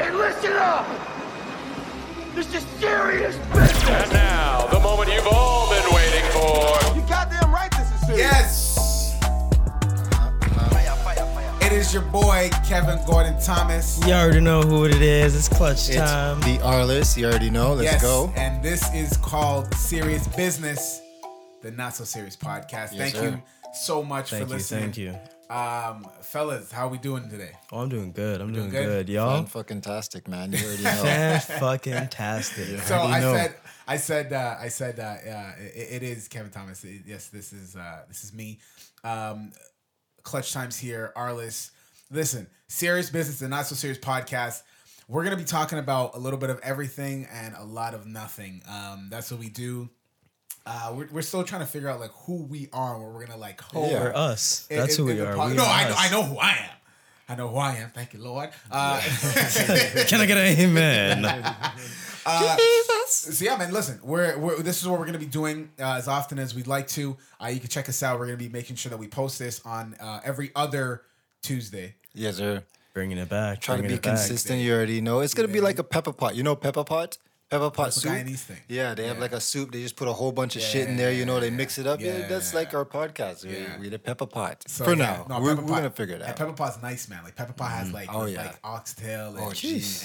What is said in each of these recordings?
fucking listen up! This is serious business! And now, the moment you've all been waiting for. You goddamn right this is serious. Yes. It is your boy Kevin Gordon Thomas. You already know who it is. It's clutch It's time. the Arliss. You already know. Let's yes, go. and this is called Serious Business, the not so serious podcast. Yes, thank sir. you so much thank for you, listening. thank you. Um, fellas, how we doing today? Oh, I'm doing good. I'm doing good? good, y'all. Fun fucking tastic, man. You already know. Fan fucking tastic. So Already I know. said, I said, uh, I said, uh, uh, it, it is Kevin Thomas. It- yes, this is uh, this is me. Um, Clutch Times here, Arliss. Listen, serious business, and not so serious podcast. We're gonna be talking about a little bit of everything and a lot of nothing. Um, that's what we do. Uh, we're, we're still trying to figure out like who we are, and where we're gonna like hold. We're us. in- That's in- who in we are. pod- We no, are I know. I know who I am. I know who I am. Thank you, Lord. Uh, Can I get an amen? Jesus. So yeah, man. Listen, we're, we're this is what we're gonna be doing uh, as often as we'd like to. Uh, you can check us out. We're gonna be making sure that we post this on uh, every other Tuesday. yes, sir. Bringing it back. Trying to be it back. consistent. You already know. It's gonna be like a pepper pot. You know pepper pot. Pepper pot soup. Guyanese thing. Yeah, they have Yeah. like a soup. They just put a whole bunch of shit in there. You know, they mix it up. Yeah, Yeah. that's like our podcast. We, Yeah. we the pepper pot. So, For yeah, now, no, we're, Pepper we're gonna figure it and out. Pepper Pot's nice, man. Like Pepper Pot has like Oh, like oxtail and Oh,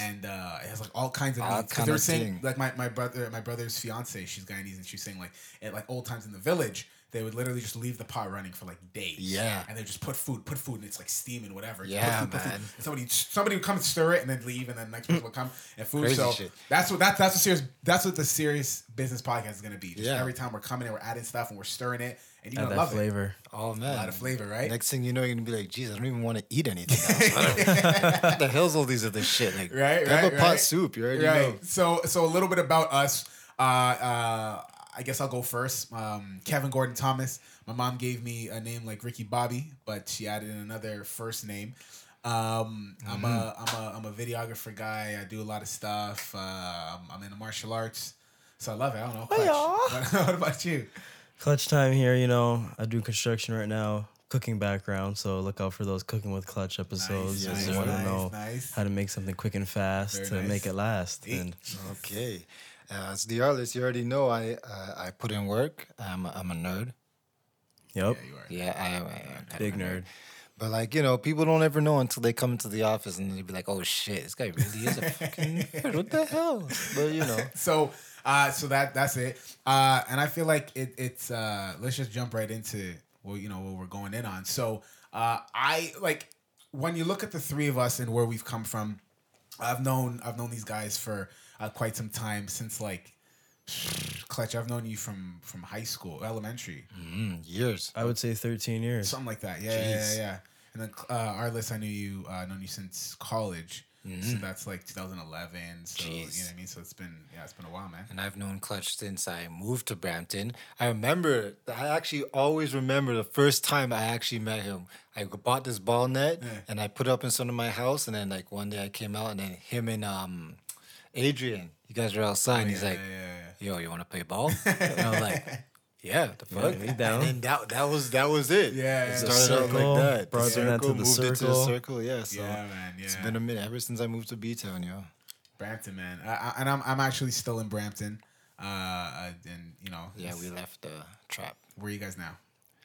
and uh, it has like all kinds of All meats. kind they were saying thing. like my, my brother my brother's fiance, she's Guyanese, and she's saying like at like old times in the village. They would literally just leave the pot running for like days. Yeah. and they just put food, put food, and it's like steaming, whatever. Yeah, put food. man. And somebody, somebody would come and stir it, and then leave, and then next person would come and food. Crazy so shit. that's what that's that's what serious that's what the serious business podcast is gonna be. Just Yeah. every time we're coming and we're adding stuff and we're stirring it, and you Add gonna that love it. flavor. Oh man, A lot of flavor, right? Next thing you know, you're gonna be like, "Geez, I don't even want to eat anything else." what the hell's all these other shit? Like right, pepper right, pot soup. You already right. know. So, so a little bit about us. Uh, uh, I guess I'll go first. Um, Kevin Gordon Thomas. My mom gave me a name like Ricky Bobby, but she added in another first name. Um, I'm a I'm a I'm a videographer guy. I do a lot of stuff. Uh, I'm, I'm into martial arts, so I love it. I don't know. Clutch. what about you? Clutch time here. You know, I do construction right now. Cooking background, so look out for those cooking with clutch episodes. Nice, if yes, you want to nice, know nice. how to make something quick and fast Very to nice. make it last. Eat. And Okay. Uh, as the artist, you already know I uh, I put in work. I'm a, I'm a nerd. yep, You are. Yeah, I am. I am big of nerd. But like you know, people don't ever know until they come into the office and they be like, "Oh shit, this guy really is a fucking nerd. What the hell?" But you know, so uh so that that's it uh and i feel like it it's uh let's just jump right into well you know what we're going in on so uh i like when you look at the three of us and where we've come from i've known i've known these guys for uh, quite some time since like clutch i've known you from from high school elementary mm, years. I would say 13 years. something like that yeah yeah yeah, yeah. and then uh our list i knew you uh known you since college Mm-hmm. so that's like 2011 so you know what i mean so it's been yeah it's been a while man And I've known Clutch since I moved to Brampton. I remember, I actually always remember the first time I actually met him. I bought this ball net and I put it up in front of my house. And then, like, one day I came out and then him and um, Adrian, you guys are outside. and he's yeah, like, yeah, yo, you want to play ball? and I was like, yeah, the fuck. me down. And then that, that, was, that was it. Yeah, It yeah. started out like that. The brought that to the moved it to the circle. circle. Yeah, so yeah man yeah it's been a minute ever since I moved to B-Town, yo. Brampton, man, I, I, and I'm I'm actually still in Brampton. Uh, uh, and you know, Yeah, we left the trap. Where are you guys now?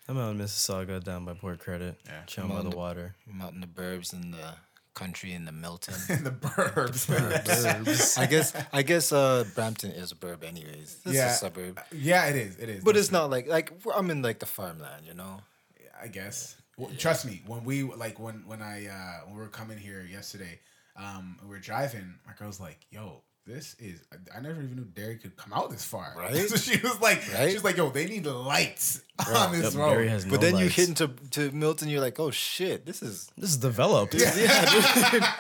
I'm out in Mississauga, down by Port Credit, Yeah. chilling by the the- water. I'm out in the burbs in the country in the Milton. in the burbs. I guess I guess uh Brampton is a burb anyways. It's Yeah. a suburb. yeah, it is. It is. But it's not like like I'm in like the farmland, you know. I guess. Well, Trust me. When we like when when I uh when we were coming here yesterday, um, we were driving. My girl's like, "Yo." This is I never even knew Derry could come out this far. Right? so she was like, Right? she's like, yo, they need lights on this Yep, road. Barry has no But then you lights. hit into to Milton, you're like, oh shit, this is This is developed. yeah,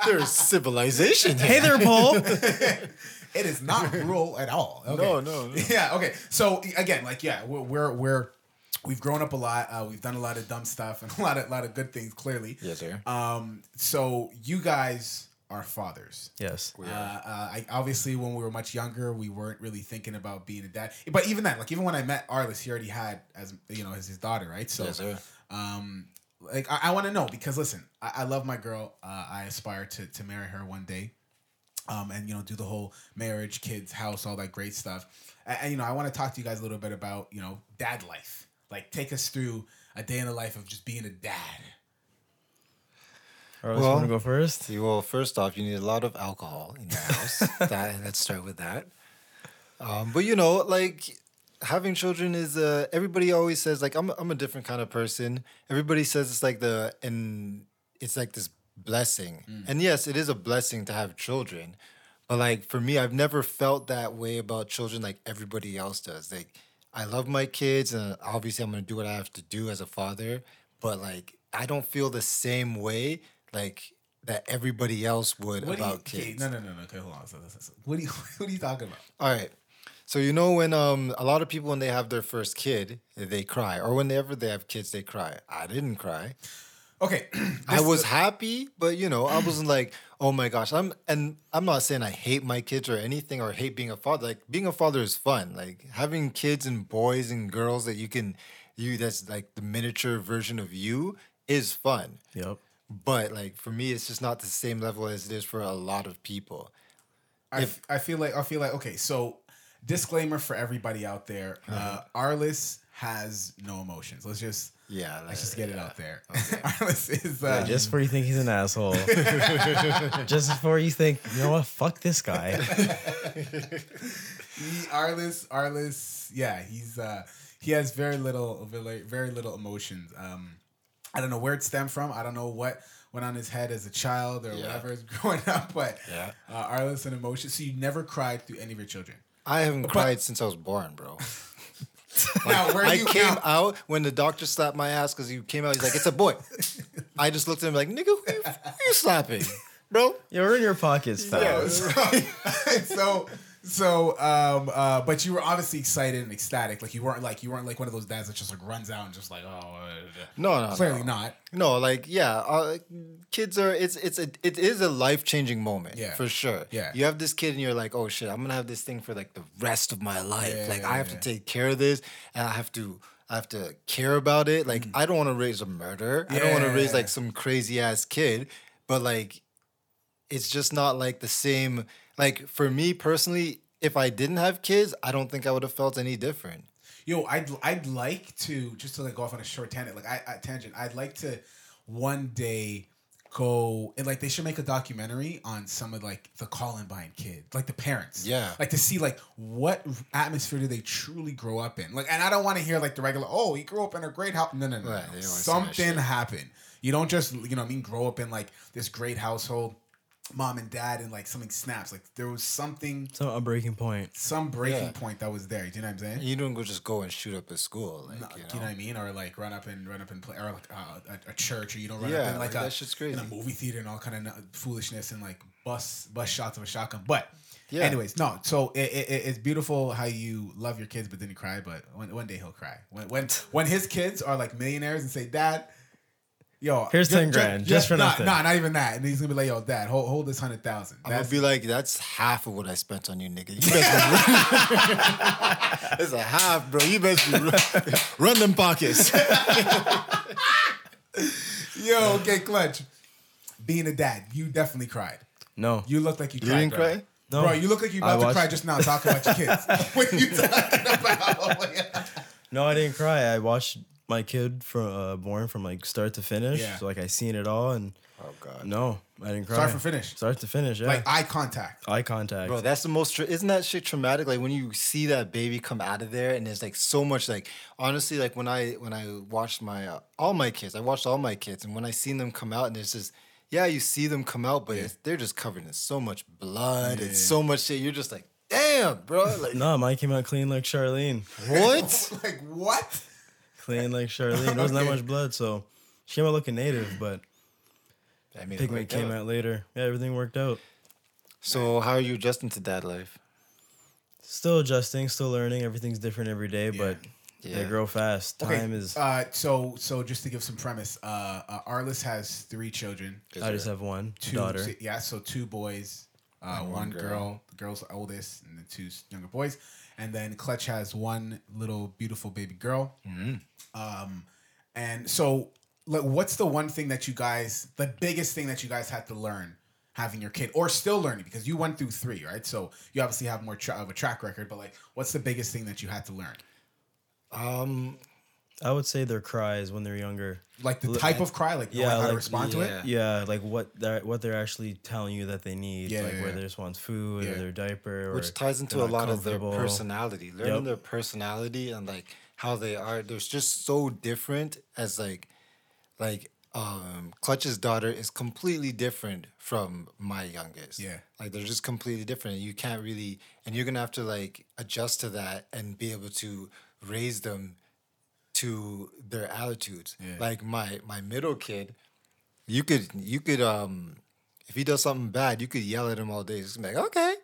there's civilization. Here. Hey there, Paul. it is not rural at all. Okay. No, no, no. Yeah. Okay. So again, like, yeah, we're we're, we're we've grown up a lot. Uh, we've done a lot of dumb stuff and a lot of lot of good things. Clearly. Yes, sir. Um. So you guys are fathers. yes. Uh, uh, I, obviously, when we were much younger, we weren't really thinking about being a dad. But even then, like even when I met Arliss, he already had as you know as his daughter, right? So, Yes, sir. um, like I, I want to know because listen, I, I love my girl. Uh, I aspire to to marry her one day. um, and you know do the whole marriage, kids, house, all that great stuff. And, and, you know, I want to talk to you guys a little bit about you know dad life. Like, take us through a day in the life of just being a dad. All right, well, want to go first? Well, first off, you need a lot of alcohol in your house. that, let's start with that. Um, but you know, like having children is uh, everybody always says like I'm I'm a different kind of person. Everybody says it's like the and it's like this blessing. And yes, it is a blessing to have children. But like for me, I've never felt that way about children like everybody else does. Like I love my kids and obviously I'm gonna do what I have to do as a father. But like I don't feel the same way like that everybody else would What do you, about okay, kids. no, no, no, no. Okay, hold on. So, so, so, What do you What are you talking about? All right. So you know when um a lot of people when they have their first kid they cry or whenever they have kids they cry. I didn't cry. Okay, I this- was happy, but you know I wasn't like oh my gosh. I'm and I'm not saying I hate my kids or anything or hate being a father. Like being a father is fun. Like having kids and boys and girls that you can you that's like the miniature version of you is fun. Yep. But like for me, it's just not the same level as it is for a lot of people. I, I feel like I feel like okay. So disclaimer for everybody out there: uh, Arliss has no emotions. Let's just Yeah, let's just get it out there. Okay. Arliss is uh, Just before you think he's an asshole. just before you think, you know what, fuck this guy. he, Arliss Arliss. Yeah, he's uh, he has very little very, very little emotions. Um, I don't know where it stemmed from. I don't know what went on his head as a child or Yeah. whatever is growing up. But Yeah. uh, Arliss and emotions. So you never cried through any of your children. I haven't cried since I was born, bro. Now, where I you came now- out when the doctor slapped my ass because he came out. He's like, "It's a boy." I just looked at him like, "Nigga, who you, who you slapping, bro?" You're in your pockets, fam. so so um uh but you were obviously excited and ecstatic like you weren't like you weren't like one of those dads that just like runs out and just like oh uh, No, no, clearly no. not No, like yeah, uh, kids are. It's it's a it is a life changing moment. Yeah. for sure. Yeah. you have this kid and you're like, oh shit, I'm gonna have this thing for like the rest of my life. Yeah, like yeah, I have yeah. to take care of this, and I have to. I have to care about it. Like Mm. I don't want to raise a murderer. I don't want to raise like some crazy ass kid. But like, it's just not like the same. Like for me personally, if I didn't have kids, I don't think I would have felt any different. yo i'd i'd like to just to like go off on a short tangent like i, I tangent i'd like to one day go and like they should make a documentary on some of like the Columbine kids, like the parents. Yeah. Like to see like what atmosphere do they truly grow up in. Like and I don't want to hear like the regular, oh, he grew up in a great house. No, no, no. Right, no. they don't wanna see that Something happened. You don't just, you know what I mean, grow up in like this great household, mom and dad, and like something snaps. Like there was something Some a breaking point. some breaking Yeah. point that was there. Do you know what I'm saying? You don't go just go and shoot up a school. Like, No, you you, know? know what I mean, or like run up and run up and play, or like uh, a, a church, or you don't run Yeah, up in like, like, a that shit's crazy. in a movie theater and all kind of foolishness and like bus bus shots of a shotgun. But Yeah. anyways, no. So it, it, it- it's beautiful how you love your kids, but then you cry. But one, one day he'll cry when when when his kids are like millionaires and say, "Dad." Yo, Here's 10 grand, just for nah, nothing. Nah, not even that. And he's gonna be like, "Yo, Dad, hold, hold this hundred thousand. I'm gonna be like, that's half of what I spent on you, nigga. You best be It's a half, bro. You best be run, run them pockets. Yo, okay, clutch. Being a dad, you definitely cried. No. You look like you You cried. didn't bro. cry? No. Bro, you look like you I about to watched- cry just now talking about your kids. what are you talking about? No, I didn't cry. I watched my kid from uh, born from like start to finish. Yeah. So like I seen it all and Oh god, no, I didn't cry. Start from finish. Start to finish, yeah. like eye contact. Eye contact. bro. That's the most. Tra- isn't that shit traumatic? Like when you see that baby come out of there, and there's like so much. Like honestly, like when I when I watched my uh, all my kids, I watched all my kids, and when I seen them come out, and there's just yeah, you see them come out, but it's, they're just covered in so much blood and so much shit. You're just like, damn, bro. Like no, mine came out clean like Charlene. what? like what? Clean like Charlene. There wasn't that much blood, so she came out looking native, but I mean, pigment came out. out later. Yeah, everything worked out. So how are you adjusting to dad life? Still adjusting, still learning. Everything's different every day, but Yeah. they grow fast. Okay. Time is. Uh, so so just to give some premise, uh, uh Arliss has three children. I just have one Two, daughter. Yeah, so two boys, uh, one, one girl. girl. The girl's the oldest, and the two younger boys. And then Clutch has one little beautiful baby girl. Mm-hmm. Um, and so, like, what's the one thing that you guys, the biggest thing that you guys had to learn having your kid or still learning because you went through three, right? So you obviously have more tra- of a track record. But like, what's the biggest thing that you had to learn? Um, I would say their cries when they're younger. Like the type of cry, like Yeah, knowing how to like- respond to it. Yeah, like what they're what they're actually telling you that they need, Yeah, like yeah, where yeah. they just want food Yeah. or their diaper, or which ties into a lot of their personality learning Yep. their personality and like how they are there's just so different as like like um clutch's daughter is completely different from my youngest Yeah. like they're just completely different you can't really and you're gonna have to like adjust to that and be able to raise them to their attitudes Yeah. like my my middle kid you could you could um if he does something bad, you could yell at him all day. It's like, okay,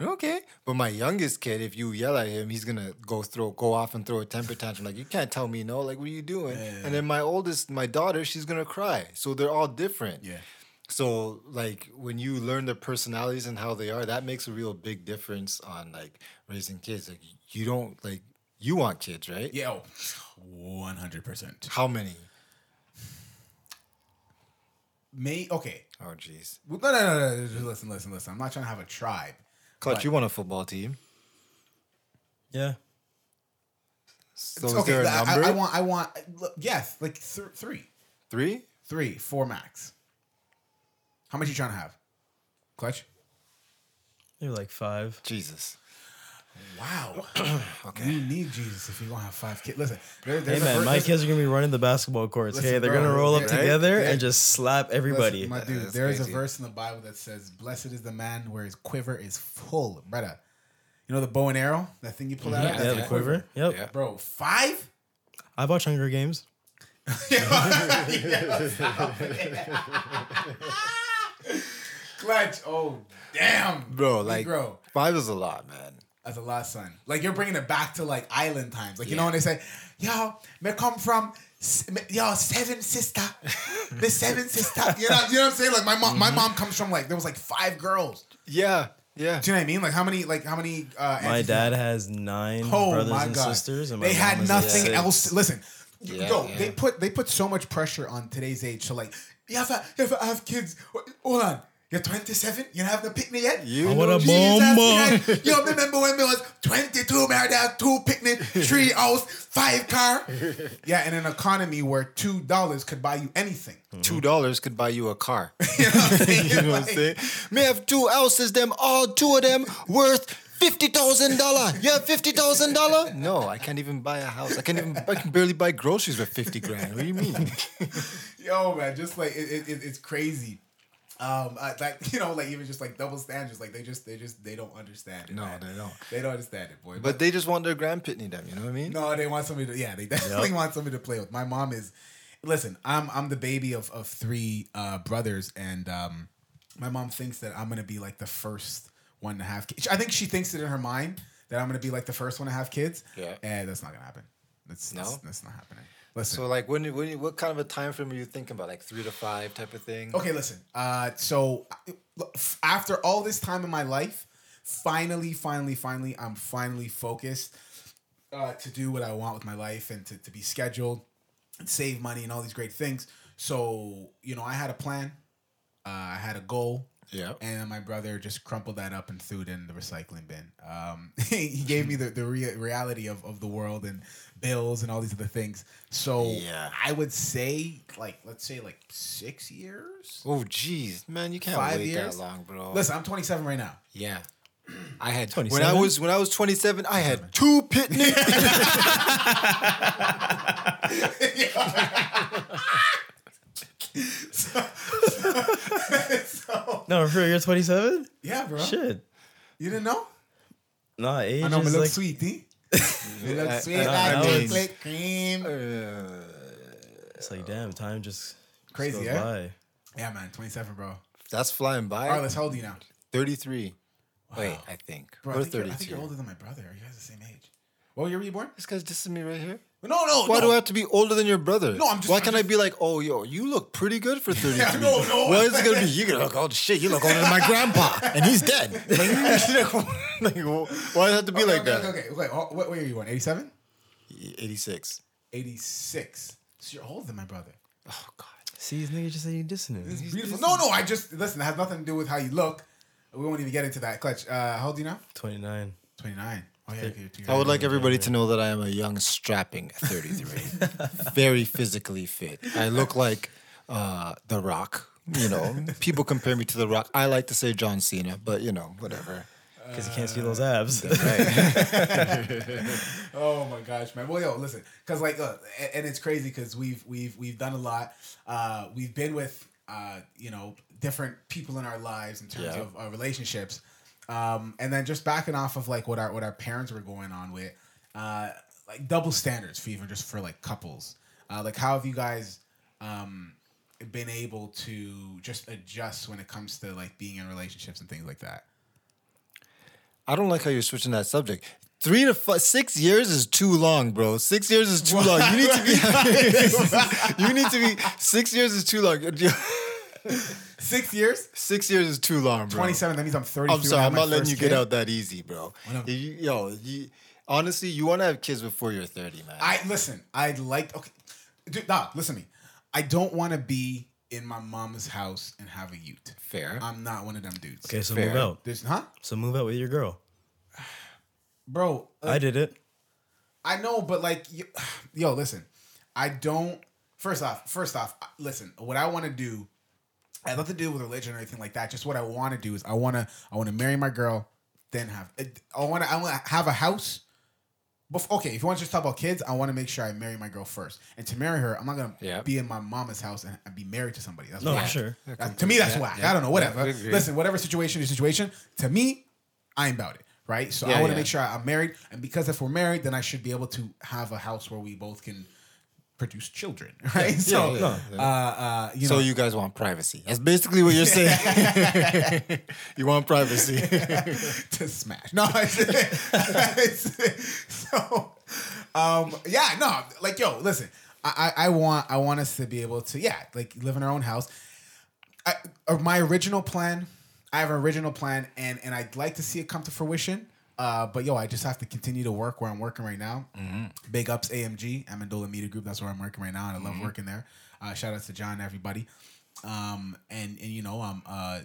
okay. But my youngest kid, if you yell at him, he's gonna go throw go off and throw a temper tantrum. Like, you can't tell me no, like what are you doing? And then my oldest, my daughter, she's gonna cry. So they're all different. Yeah. So like when you learn their personalities and how they are, that makes a real big difference on like raising kids. Like you don't like you want kids, right? Yeah, one hundred percent. How many? May okay. Oh jeez. No, no, no, no, no. Listen, listen, listen. I'm not trying to have a tribe. Clutch, But- you want a football team. Yeah, So It's is there a I- number? I, I want, I want. look, Yes, like th- three, Three? three, four max. How much you trying to have? Clutch. they're like five. Jesus. Wow. Okay. You need Jesus if you're gonna have five kids. Listen, there, Hey there's a man, ver- my kids are gonna be running the basketball courts. Listen, okay, they're bro, gonna roll up right? together Yeah. and just slap listen, everybody. my dude. That's There is a verse in the Bible that says, "Blessed is the man where his quiver is full." Brother, you know the bow and arrow, that thing you pull out. Yeah, That's yeah, a the quiver. Yep. Yeah. Bro, five? I watch Hunger Games. Clutch. Oh, damn, Bro, like bro. five is a lot, man. That's a lot, son. Like you're bringing it back to like island times. Like you know Yeah. when they say, "Yo, me come from, s- me- yo, seven sister, the seven sister." You know, you know what I'm saying? Like my mom, my Mm-hmm. mom comes from like there was like five girls. Yeah, yeah. Do you know what I mean? Like how many, like how many? Uh, My dad has nine Oh brothers my and god, sisters, and my they had has nothing six. else. Listen, you- Yeah, yo, yeah. they put they put so much pressure on today's age to like, you have to, you have to have kids. Hold on. You're 27. You don't have the picnic yet. You I know, wanna Jesus. bomb. Yo, remember when we was 22, married there was two picnic, three house, five car. Yeah, in an economy where two dollars could buy you anything. Mm-hmm. Two dollars could buy you a car. You know what I'm saying? you know what I'm Like, saying? May have two houses, them all two of them worth fifty thousand dollar. You have fifty thousand dollar? No, I can't even buy a house. I can't even. I can barely buy groceries with fifty grand. What do you mean? Yo, man, just like it, it, it- it's crazy. Um, I, like you know, like even just like double standards, like they just they just they don't understand it. No, man. they don't. They don't understand it, boy. But they just want their grand pitney them. You know what I mean? No, they want somebody to. Yeah, they definitely want somebody to play with. My mom is. Listen, I'm I'm the baby of of three uh, brothers, and um, my mom thinks that I'm gonna be like the first one to have kids. I think she thinks it in her mind that I'm gonna be like the first one to have kids. Yeah. and that's not gonna happen. That's No? that's, that's not happening. Listen, So like, when, when what kind of a time frame are you thinking about? Like three to five type of thing? Okay, listen. Uh, so after all this time in my life, finally, finally, finally, I'm finally focused uh, to do what I want with my life and to, to be scheduled and save money and all these great things. So you know, I had a plan. Uh, I had a goal. Yeah. And then my brother just crumpled that up and threw it in the recycling bin. Um, he gave me the, the rea- reality of, of the world and bills and all these other things. So Yeah. I would say, like, let's say, like six years. Oh, geez, man, you can't Five wait years? that long, bro. Listen, I'm 27 right now. Yeah. I had 27? when I was when I was 27, I had two pitney. so, No, for real, you're 27. yeah, bro. Shit. You didn't know? Nah, age I know, me is look like sweet, eh? You look sweet I- like I was- chocolate cream. it's like damn, time just Crazy, goes yeah? by. Yeah, man, 27, bro. That's flying by. All right, let's hold you now. 33. Wait, I think. Bro, or I think, you're, I think you're older than my brother. Are you guys the same age. What year were you born? This guy's dissing me right here. No, no, Why no. do I have to be older than your brother? No, I'm just- Why can't I be like, oh, yo, you look pretty good for 33? no, no. Why is it gonna be? You gonna look old shit. You look older than my grandpa, and he's dead. Like, like, why does it have to be okay, like okay, that? Okay, okay, okay. What, what year are you born? 87? 86. 86. So you're older than my brother. Oh God. See, these niggas just say you dissing him. It's beautiful. No, no, I just listen. It has nothing to do with how you look. We won't even get into that. Clutch. Uh, how old are you now? 29. Twenty nine. Oh yeah. okay, I would like everybody to know that I am a young, strapping 33. Very physically fit. I look like uh, The Rock. You know, people compare me to The Rock. I like to say John Cena, but you know, whatever. Because you can't see those abs. Oh my gosh, man. Well, yo, listen, because like, uh, and, and it's crazy because we've we've we've done a lot. Uh, we've been with uh, you know different people in our lives in terms Yeah. of uh, relationships, um, and then just backing off of like what our what our parents were going on with, uh, like double standards for even just for like couples. Uh, like, how have you guys um, been able to just adjust when it comes to like being in relationships and things like that? I don't like how you're switching that subject. Three to five, six years is too long, bro. Six years is too long. You need to be. you need to be. Six years is too long. Six years, Six years is too long, bro. twenty seven. That means I'm thirty. I'm sorry, I'm not letting you get out that easy, bro. You- yo, you, honestly, you want to have kids before you're 30, man. I listen. I'd like okay, dude. Nah, listen to me. I don't want to be in my mom's house and have a ute. Fair. I'm not one of them dudes. Okay, so Fair. move out. There's huh, So move out with your girl. bro. uh, I did it. I know, but like, yo, yo, listen. I don't. First off, first off, listen. What I want to do, I have nothing to do with religion or anything like that. Just what I want to do is I want to, I want to marry my girl, then have. Eh, I want to, I want to have a house. Bef- okay, if you want to just talk about kids, I want to make sure I marry my girl first. And to marry her, I'm not gonna Yeah. be in my mama's house and, and be married to somebody. That's No, whack. for sure. That- to me, that's Yeah, whack. yeah. I don't know. Whatever. Yeah, Listen, whatever situation is situation. To me, I'm about it. Right. So Yeah, I want to yeah. make sure I'm married, and because if we're married, then I should be able to have a house where we both can produce children. Right. so, yeah, uh, uh, you so know, you guys want privacy. That's basically what you're saying. you want privacy. to smash. No, it's, it's- so um, yeah, no, like yo, listen, I, I I want I want us to be able to yeah, like live in our own house. I, uh, my original plan, I have an original plan, and and I'd like to see it come to fruition. Uh, but yo, I just have to continue to work where I'm working right now. Big ups AMG, Amendola Media Group. That's where I'm working right now, and I love working there. Uh, shout out to John, and everybody. Um, and and you know, um, uh,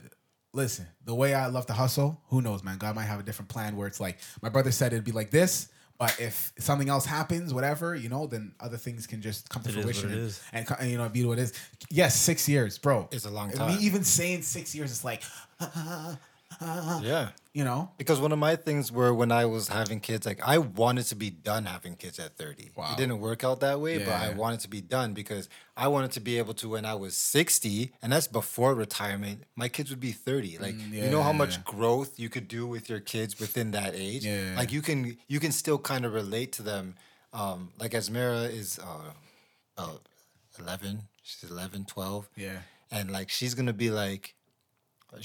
listen, the way I love to hustle, who knows, man? God might have a different plan where it's like my brother said it'd be like this. But if something else happens, whatever, you know, then other things can just come to It fruition and, is. and, you know be what it is. Yes, six years, bro. It's a long time. Me even saying six years, it's like, yeah. you know, Because one of my things were when I was having kids, like I wanted to be done having kids at 30. Wow. It didn't work out that way, but I wanted to be done because I wanted to be able to, when I was 60, and that's before retirement, my kids would be 30. Like, you know how much growth you could do with your kids within that age? Yeah. Like you can, you can still kind of relate to them. Um, like Asmira is uh, uh, 11, she's 11, 12. Yeah. And like, she's going to be like,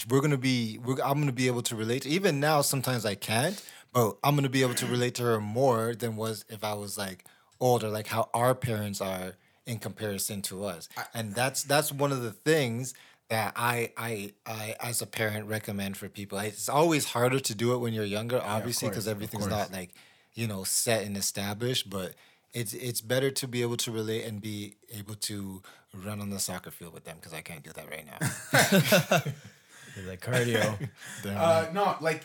we're gonna be we're, i'm gonna be able to relate to even now sometimes i can't but i'm gonna be able to relate to her more than was if i was like older like how our parents are in comparison to us and that's that's one of the things that I, I I as a parent recommend for people. It's always harder to do it when you're younger, obviously, because of everything's not like you know set and established. But it's it's better to be able to relate and be able to run on the soccer field with them because I can't do that right now. Like cardio. Uh, no, like,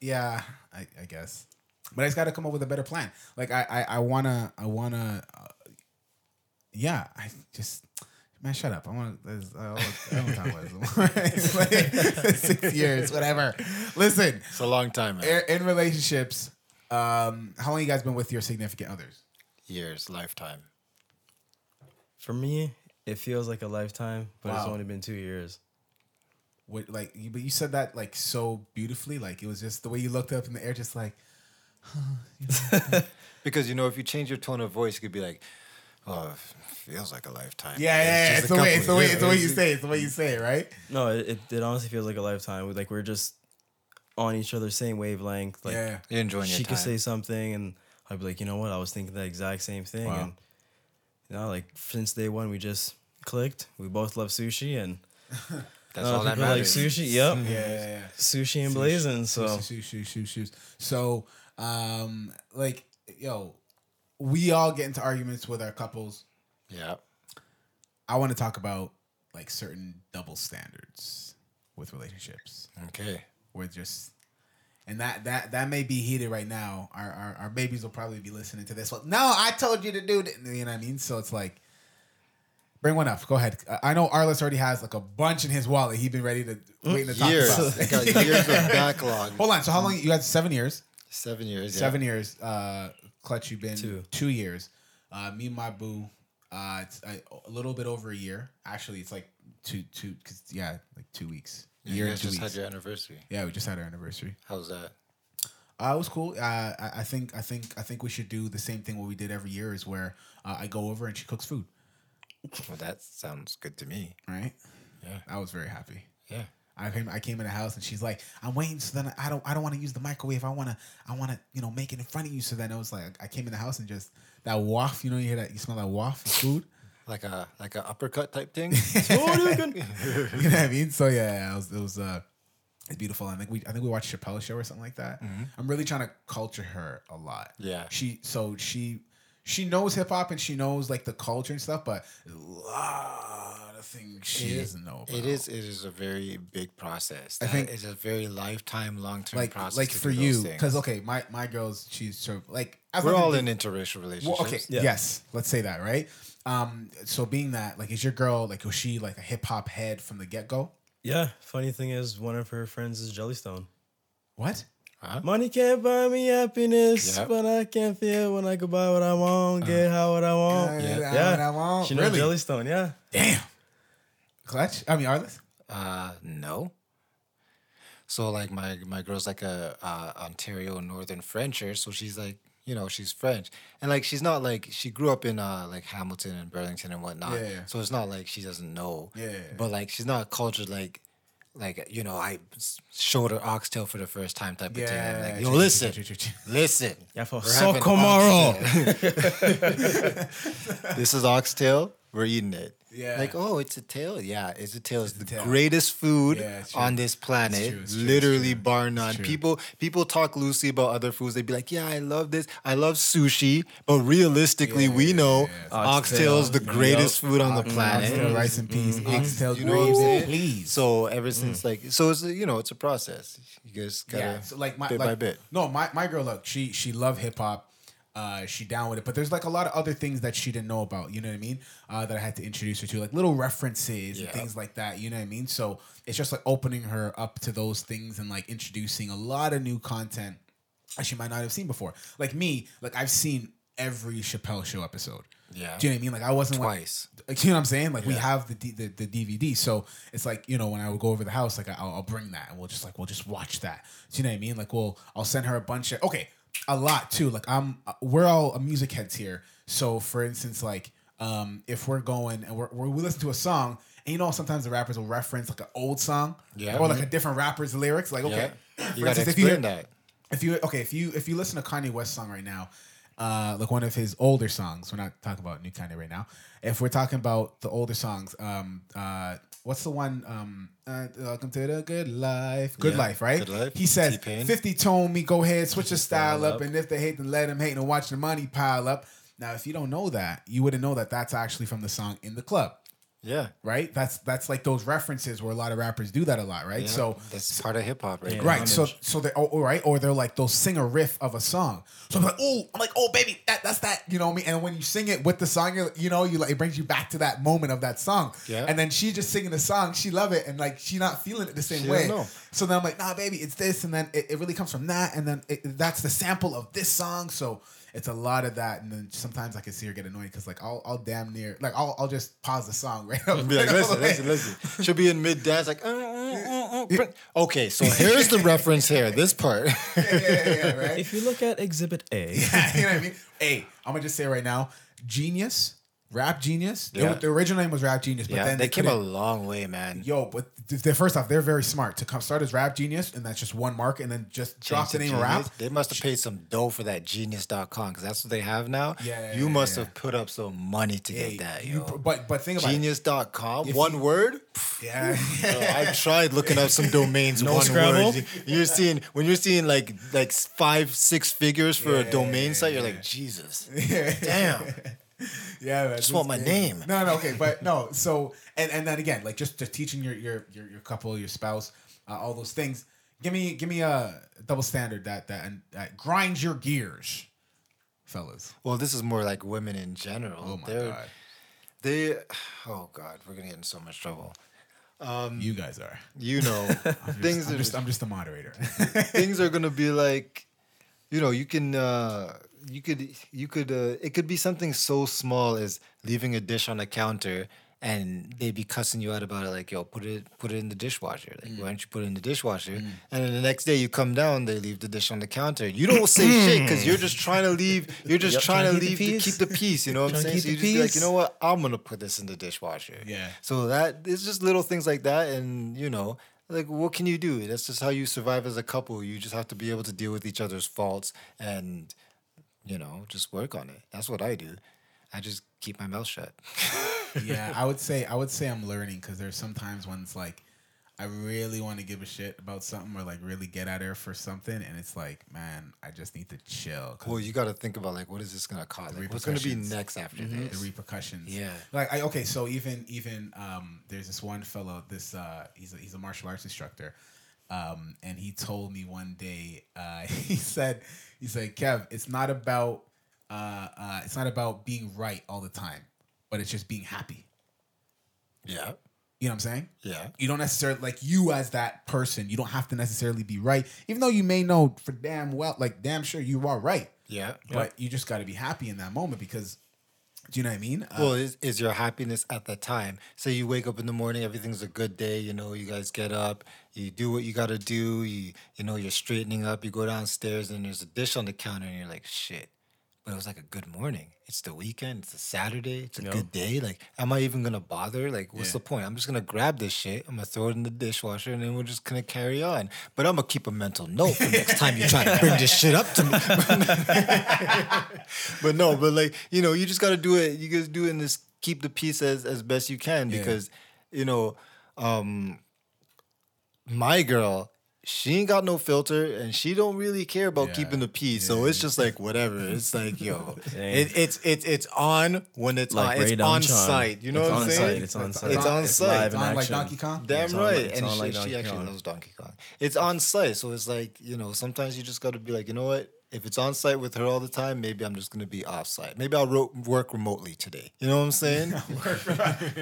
yeah, I, I guess, but I just got to come up with a better plan. Like, I, I, I wanna, I wanna, uh, yeah, I just, man, shut up. I want to. Uh, I don't talk about this. It's like six years, whatever. Listen, It's a long time, man. in, in relationships, um, how long you guys been with your significant others? Years, lifetime. For me, it feels like a lifetime, but it's only been two years. What, like, you, but you said that like so beautifully. Like it was just the way you looked up in the air, just like. Because you know, if you change your tone of voice, you could be like, "Oh, it feels like a lifetime." Yeah, yeah, yeah. just It's the way, it's the way, it's the way you say, it. it's the way you say it, right? No, it, it, it honestly feels like a lifetime. Like we're just on each other's same wavelength. Like yeah. You're enjoying your she time. could say something, and I'd be like, you know what? I was thinking the exact same thing. Wow. And you know, like since day one, we just clicked. We both love sushi, and That's uh, all that people like sushi. Yep, Yeah, yeah, yeah. sushi and blazing. So shoes, shoes, shoes, shoes. So, um, like, yo, we all get into arguments with our couples. Yeah. I want to talk about like certain double standards with relationships. Okay. Where just and that that that may be heated right now. Our our, our babies will probably be listening to this. Well, no, I told you to do that. You know what I mean? So it's like. Bring one up. Go ahead. I know Arliss already has like a bunch in his wallet. He's been ready to waiting to talk Years. about. I got years of backlog. Hold on. So how long you had seven years? Seven years. Yeah. Seven years. Uh, clutch. You've been Two. two years. Uh, me and my boo. Uh, it's a little bit over a year. Actually, it's like two two. Cause yeah, like two weeks. Yeah, year you and guys two just weeks. had your anniversary. yeah, we just had our anniversary. How's that? Uh, it was cool. Uh, I, I think I think I think we should do the same thing what we did every year is where uh, I go over and she cooks food. Well, that sounds good to me. Right. Yeah. I was very happy. Yeah. I came I came in the house and she's like, I'm waiting so then I don't I don't want to use the microwave. I wanna I wanna, you know, make it in front of you. So then it was like I came in the house and just that waft, you know, you hear that you smell that waft of food. Like a like a uppercut type thing. you know what I mean? So yeah, it was it was uh it's beautiful. I think we I think we watched Chappelle show or something like that. I'm really trying to culture her a lot. Yeah. She so she she knows hip hop and she knows like the culture and stuff, but a lot of things she It- doesn't know about. It is. It is a very big process. I think- it's a very lifetime, long term like process. like to for do you because okay my my girls she's sort of like as we're all in they- interracial well, relationships. okay Yeah. yes let's say that right um so being that like is your girl like was she like a hip-hop head from the get-go Yeah. Funny thing is, one of her friends is Jellystone. what Money can't buy me happiness, Yep. but I can feel when I can buy what I want, get how what I want. Yeah, yeah, yeah. what I want. She knows Really? Jellystone. Yeah. damn clutch i mean arliss Uh, no. So like my my girl's like a uh, Ontario Northern Frencher, so she's like you know she's French, and like she's not like she grew up in uh like Hamilton and Burlington and whatnot. Yeah, yeah. So it's not like she doesn't know. Yeah, yeah, yeah. But like she's not cultured like. Like you know, I showed her oxtail for the first time, type of thing. I'm Yeah, like, yo, listen, listen. Yeah, for We're having Sokomoro. oxtail. this is oxtail. We're eating it. Yeah. Like, oh, it's a tail. Yeah, it's a tail. It's, the tail. greatest food Yeah, on this planet. It's true, it's true, it's literally, true. bar none. People people talk loosely about other foods. They'd be like, yeah, I love this. I love sushi. But realistically, Yeah, we yeah, know yeah, yeah. oxtail is the Oxtail. greatest food on the mm-hmm. planet. Oxtail, rice and peas mm-hmm. Mm-hmm. oxtail You know what I'm saying? please So ever mm. since like, so it's a, you know, it's a process. You guys gotta yeah so like my bit like, by bit. no my, my girl look she she loved hip-hop uh, she down with it, but there's like a lot of other things that she didn't know about. You know what I mean? Uh, that I had to introduce her to, like little references and things like that. You know what I mean? So it's just like opening her up to those things and like introducing a lot of new content that she might not have seen before. Like me, like I've seen every Chappelle Show episode. Yeah. Do you know what I mean? Like I wasn't Twice. like, you know what I'm saying? Like we have the, D- the the DVD, so it's like you know when I would go over the house, like I'll, I'll bring that and we'll just like we'll just watch that. Do you know what I mean? Like we'll I'll send her a bunch of okay, a lot too. Like I'm we're all music heads here, so for instance, like um if we're going and we're, we're we listen to a song. And you know, sometimes the rappers will reference like an old song, Yeah. or like a different rapper's lyrics. Like, okay, Yeah. You gotta instance, if you explain hear- that. if you okay, if you if you listen to Kanye West song right now, uh, like one of his older songs. We're not talking about new Kanye right now. If we're talking about the older songs, um, uh, what's the one? Um, uh, welcome to the good life, good Yeah, life, right? Good Life, He says, T-Pain. "50 tone me, go ahead, switch your style style up, up. and if they hate, then let them hate and watch the money pile up." Now, if you don't know that, you wouldn't know that that's actually from the song "In the Club." Yeah. Right? That's that's like those references where a lot of rappers do that a lot, right? Yeah. So that's part of hip hop, right? Yeah. Right. So so they oh, oh, right or they're like they'll sing a riff of a song. So I'm like oh I'm like oh baby that that's that you know what I mean and when you sing it with the song you're, you know you like it brings you back to that moment of that song. Yeah. And then she just singing the song she love it and like she not feeling it the same She way. So then I'm like nah baby it's this and then it, it really comes from that and then it, that's the sample of this song. So it's a lot of that and then sometimes I can see her get annoyed because like I'll I'll damn near like I'll I'll just pause the song right. Be like, listen, listen, listen. She'll be in mid dance, like, uh, uh, uh, okay, so here's the reference here, this part. yeah, yeah, yeah, right. If you look at Exhibit A, you know what I mean? Hey, I'm gonna just say right now, Genius, Rap Genius. Yeah. the original name was Rap Genius, but yeah, then they came a long way, man. Yo, but they're first off, they're very smart to come start as Rap Genius, and that's just one mark, and then just drop the name of rap. Genius. They must have paid some dough for that genius.com because that's what they have now. Yeah, yeah, you must have put up some money to get that, you- but but think about Genius.com, If one you- word. Yeah, Bro, I've tried looking up some domains. No one Scrabble? word. You're seeing when you're seeing like like five, six figures for a domain site. You're like Jesus, damn. Yeah, man. Just want my name. No, no, okay, but no. So and and then again, like just just teaching your your your, your couple, your spouse, uh, all those things. Give me give me a double standard that that and that grinds your gears, fellas. Well, this is more like women in general. Oh my They're, god, They, oh god, we're gonna get in so much trouble. you guys are. You know, things I'm are just I'm just a moderator. things are gonna be like, you know, you can, uh, you could, you could, uh, it could be something so small as leaving a dish on the counter, and they'd be cussing you out about it, like, yo, put it, put it in the dishwasher. Like, why don't you put it in the dishwasher? And then the next day you come down, they leave the dish on the counter. You don't say shit because you're just trying to leave. You're just Yep, trying to trying to leave keep the to peace. keep the peace. You know what I'm saying? So you just be like, you know what? I'm gonna put this in the dishwasher. Yeah. So that it's just little things like that, and you know, like what can you do? That's just how you survive as a couple. You just have to be able to deal with each other's faults and you know just work on it. That's what I do. I just keep my mouth shut. yeah, I would say I would say I'm learning because there's sometimes when it's like I really want to give a shit about something or like really get out there for something, and it's like, man, I just need to chill. Well, you got to think about like what is this gonna cause? Like, what's gonna be next after the this? repercussions. Yeah. Like I okay, so even even um there's this one fellow, this uh he's a he's a martial arts instructor. Um and he told me one day, uh he said he's like, Kev, it's not about uh uh it's not about being right all the time, but it's just being happy. Yeah, You know what I'm saying? yeah. You don't necessarily like you as that person, you don't have to necessarily be right, even though you may know for damn well, like damn sure you are right. Yeah. But you just gotta be happy in that moment because do you know what I mean? Uh, Well, is, is your happiness at that time? Say you wake up in the morning, everything's a good day. You know, you guys get up, you do what you got to do. You you know, you're straightening up. You go downstairs, and there's a dish on the counter, and you're like, shit. But it was like a good morning. It's the weekend. It's a Saturday. It's a Yeah. good day. Like, am I even gonna bother? Like, what's Yeah. the point? I'm just gonna grab this shit. I'm gonna throw it in the dishwasher, and then we're just gonna carry on. But I'm gonna keep a mental note for next time you try to bring this shit up to me. but no, but like you know, you just got to do it. You just do it and just keep the peace as as best you can Yeah. because you know, um, my girl. She ain't got no filter, and she don't really care about Yeah. keeping the peace. So it's just like whatever. It's like yo, it, it's it's it's on when it's Like on. It's Ray on Chan. site. You know It's what I'm on saying? site, it's on site. It's on It's site. live it's in on like action. Donkey Kong. Damn It's on right. like- it's and on she, like she Donkey actually Kong. loves Donkey Kong. It's on site. So it's like, you know, sometimes you just got to be like, you know what? If it's on site with her all the time, maybe I'm just going to be off site. Maybe I'll ro- work remotely today. You know what I'm saying?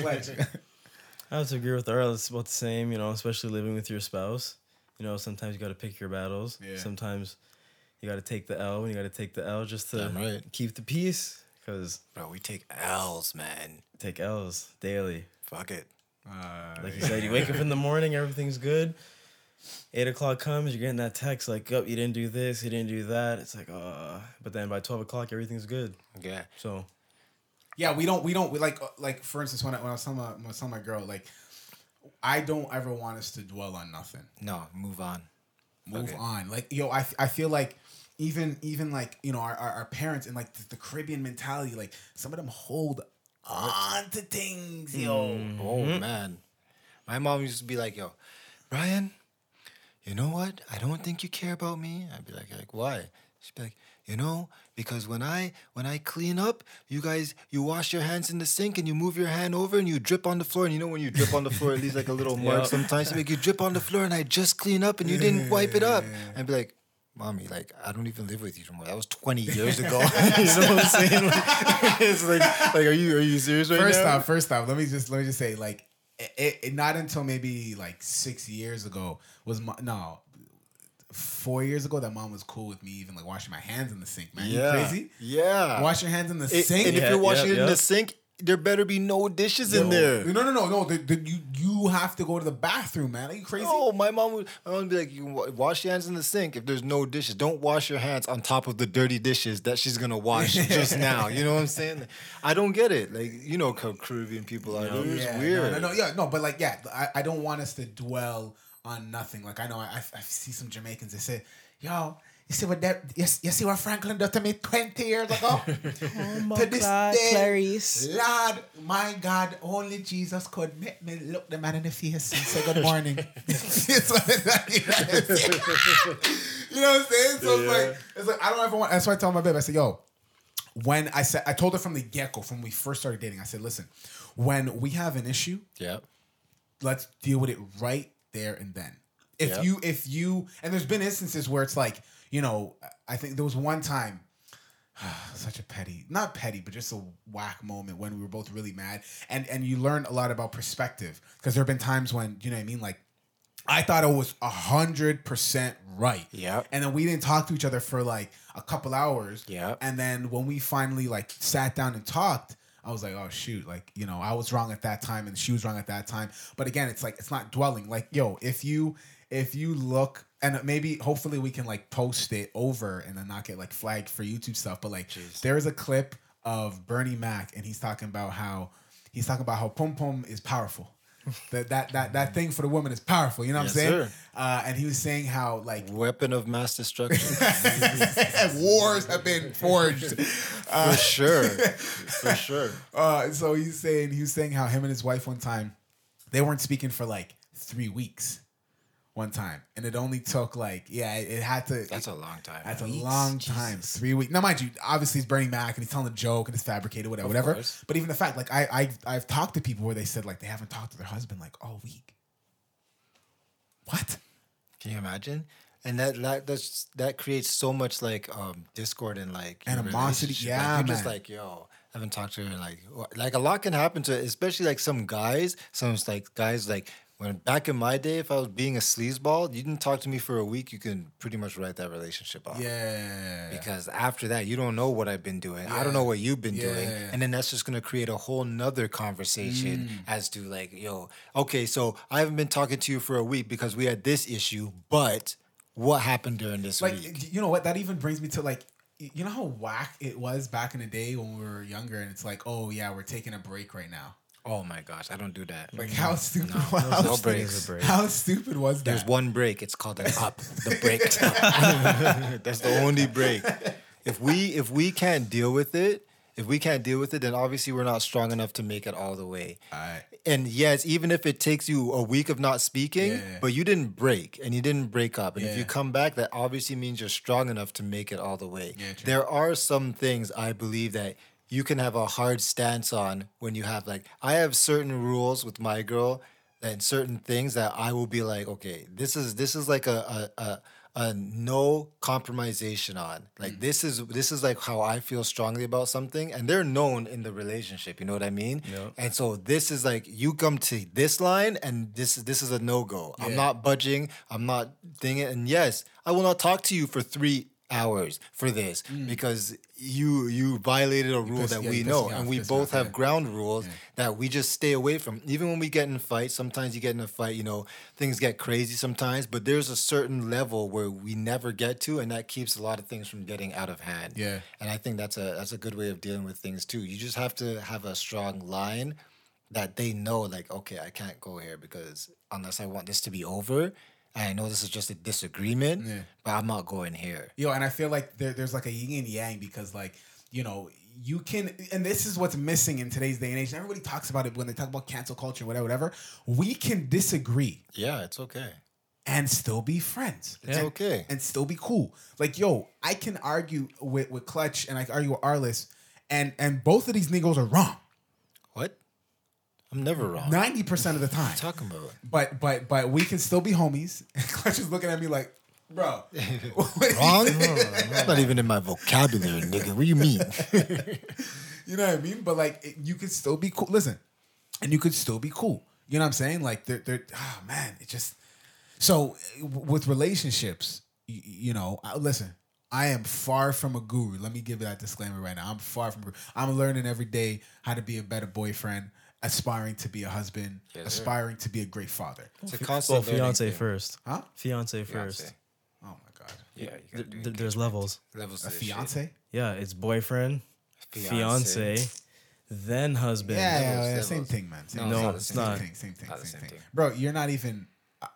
Like, I have to agree with Earl. It's about the same, you know, especially living with your spouse. You know, sometimes you got to pick your battles. Yeah. Sometimes you got to take the L. and You got to take the L just to right. keep the peace. Because Bro, we take L's, man. take L's daily. Fuck it. uh, Like you said, you wake up in the morning, everything's good. Eight o'clock comes, you're getting that text like, "Oh, you didn't do this, you didn't do that." It's like, uh, but then by twelve o'clock, everything's good. Yeah. So yeah, we don't we don't we like like for instance when I, when I was telling my when I was telling my girl like I don't ever want us to dwell on nothing. No, move on. Move Okay. on. Like yo, I I feel like even even like you know our our, our parents and like the, the Caribbean mentality like some of them hold on to things yo. Mm-hmm. Oh, mm-hmm. man. My mom used to be like, yo, Brian, you know what? I don't think you care about me. I'd be like, like why? She'd be like, you know, because when I when I clean up, you guys you wash your hands in the sink and you move your hand over and you drip on the floor. And you know when you drip on the floor, it leaves like a little mark Yeah. sometimes. Like, you drip on the floor and I just clean up and you didn't wipe it up. I'd be like, Mommy, like I don't even live with you anymore. That was 20 years ago. you know what I'm saying? Like, it's like, like, are you are you serious right First now? off, first off, let me just let me just say like it, it not until maybe like six years ago was my no four years ago that mom was cool with me even like washing my hands in the sink man Yeah. you crazy Yeah. wash your hands in the It- sink and if Yeah, you're washing yeah, it in yeah. the sink, there better be no dishes in there. no no no no the, the, you you have to go to the bathroom man are you crazy No, my mom would. My mom would be like, "You wash your hands in the sink if there's no dishes. Don't wash your hands on top of the dirty dishes that she's gonna wash just now." You know what I'm saying? I don't get it. Like you know how Caribbean people are. They're yeah, weird. No, no, no, yeah, no, but like, yeah, I, I don't want us to dwell on nothing. Like, I know I, I see some Jamaicans. They say, "Yo, you see what that? You, you see what Franklin did to me twenty years ago? Oh to this day, Clarice. Lord, my God, only Jesus could make me look the man in the face and say good morning. It's what it's like, you know what I'm saying? So it's like, it's like I don't ever want. That's why I tell my babe, I say, "Yo." when I said I told her from the get go, from when we first started dating, I said, listen, when we have an issue, Yeah. let's deal with it right there and then. If Yeah. you if you and there's been instances where it's like, you know, I think there was one time such a petty, not petty, but just a whack moment when we were both really mad. And and you learn a lot about perspective because there have been times when, you know what I mean, like I thought it was a hundred percent right. yeah And then we didn't talk to each other for like a couple hours. yeah And then when we finally like sat down and talked, I was like, oh shoot, like, you know, I was wrong at that time and she was wrong at that time. But again, it's like it's not dwelling. Like, yo, if you if you look and maybe hopefully we can like post it over and then not get like flagged for YouTube stuff. But like there is a clip of Bernie Mac and he's talking about how he's talking about how pom pom is powerful. That that that that thing for the woman is powerful. You know what Yes, I'm saying? sir. Uh, and he was saying how like Weapon of mass destruction. wars have been forged. For sure. For sure. Uh, so he's saying he was saying how him and his wife one time they weren't speaking for like three weeks. One time, and it only took like yeah, it, it had to. That's a long time. That's a Weeks? long time. Three weeks. Now, mind you, obviously he's Bernie Mac and he's telling a joke and it's fabricated, whatever, whatever. course. But even the fact, like I, I, I've talked to people where they said like they haven't talked to their husband like all week. What? Can you imagine? And that that that's, that creates so much like um discord and like Animosity, yeah, like, you're just like yo. I haven't talked to her like like a lot can happen to especially like some guys. Some like guys like when back in my day, if I was being a sleazeball, you didn't talk to me for a week, you can pretty much write that relationship off. Yeah. Because after that, you don't know what I've been doing. I don't know what you've been doing. Yeah. And then that's just gonna create a whole nother conversation mm. as to like, yo, okay, so I haven't been talking to you for a week because we had this issue, but what happened during this like week? you know what that even brings me to like you know how whack it was back in the day when we were younger and it's like oh yeah we're taking a break right now Oh my gosh, I don't do that. like how stupid no how, no stupid, breaks. break. how stupid was that There's one break. It's called an up. The break. That's the only break. If we if we can't deal with it, if we can't deal with it, then obviously we're not strong enough to make it all the way. Alright. And yes, even if it takes you a week of not speaking, Yeah. but you didn't break and you didn't break up, and if you come back, that obviously means you're strong enough to make it all the way. Yeah, there are some things I believe that you can have a hard stance on when you have like I have certain rules with my girl and certain things that I will be like, okay, this is this is like a a, a, a no compromisation on. Like Mm. this is this is like how I feel strongly about something, and they're known in the relationship. You know what I mean? Yep. And so this is like you come to this line, and this is this is a no go. I'm not budging. I'm not thinking. And yes, I will not talk to you for three hours for this because you you violated a rule Mm. that yeah, we know and we both have yeah. ground rules that we just stay away from even when we get in fights sometimes you get in a fight you know things get crazy sometimes but there's a certain level where we never get to and that keeps a lot of things from getting out of hand Yeah. and i think that's a that's a good way of dealing with things too you just have to have a strong line that they know like okay i can't go here because unless i want this to be over i know this is just a disagreement but i'm not going here Yo, and I feel like there, there's like a yin and yang because like you know you can, and this is what's missing in today's day and age. And everybody talks about it when they talk about cancel culture, whatever, whatever. We can disagree yeah it's okay and still be friends. it's Yeah. okay and still be cool. Like, yo, I can argue with, with Clutch and I can argue with Arliss, and and both of these niggas are wrong what i'm never wrong ninety percent of the time. talking about But but but we can still be homies. And Clutch is looking at me like, bro, what- Wrong? That's not even in my vocabulary, nigga. What do you mean? you know what I mean? But like, it- you could still be cool. Listen, and you could still be cool. You know what I'm saying? Like, they're they're oh man, it just so with relationships, you, you know, I- listen. I am far from a guru. Let me give that disclaimer right now. I'm far from. I'm learning every day how to be a better boyfriend, aspiring to be a husband, Yes, sir. aspiring to be a great father. It's a constant learning fiance thing. first. Huh? Fiance first. Fiance. Oh my god, Yeah, you Th- th- there's levels. levels. a to this shit. fiance? Yeah, it's boyfriend, Fiance. fiance, then husband. Yeah, yeah, Levels, yeah, same thing, man. Same No, thing. it's not No, it's same not. Same thing, same thing, Not same same thing. thing. Bro, you're not even.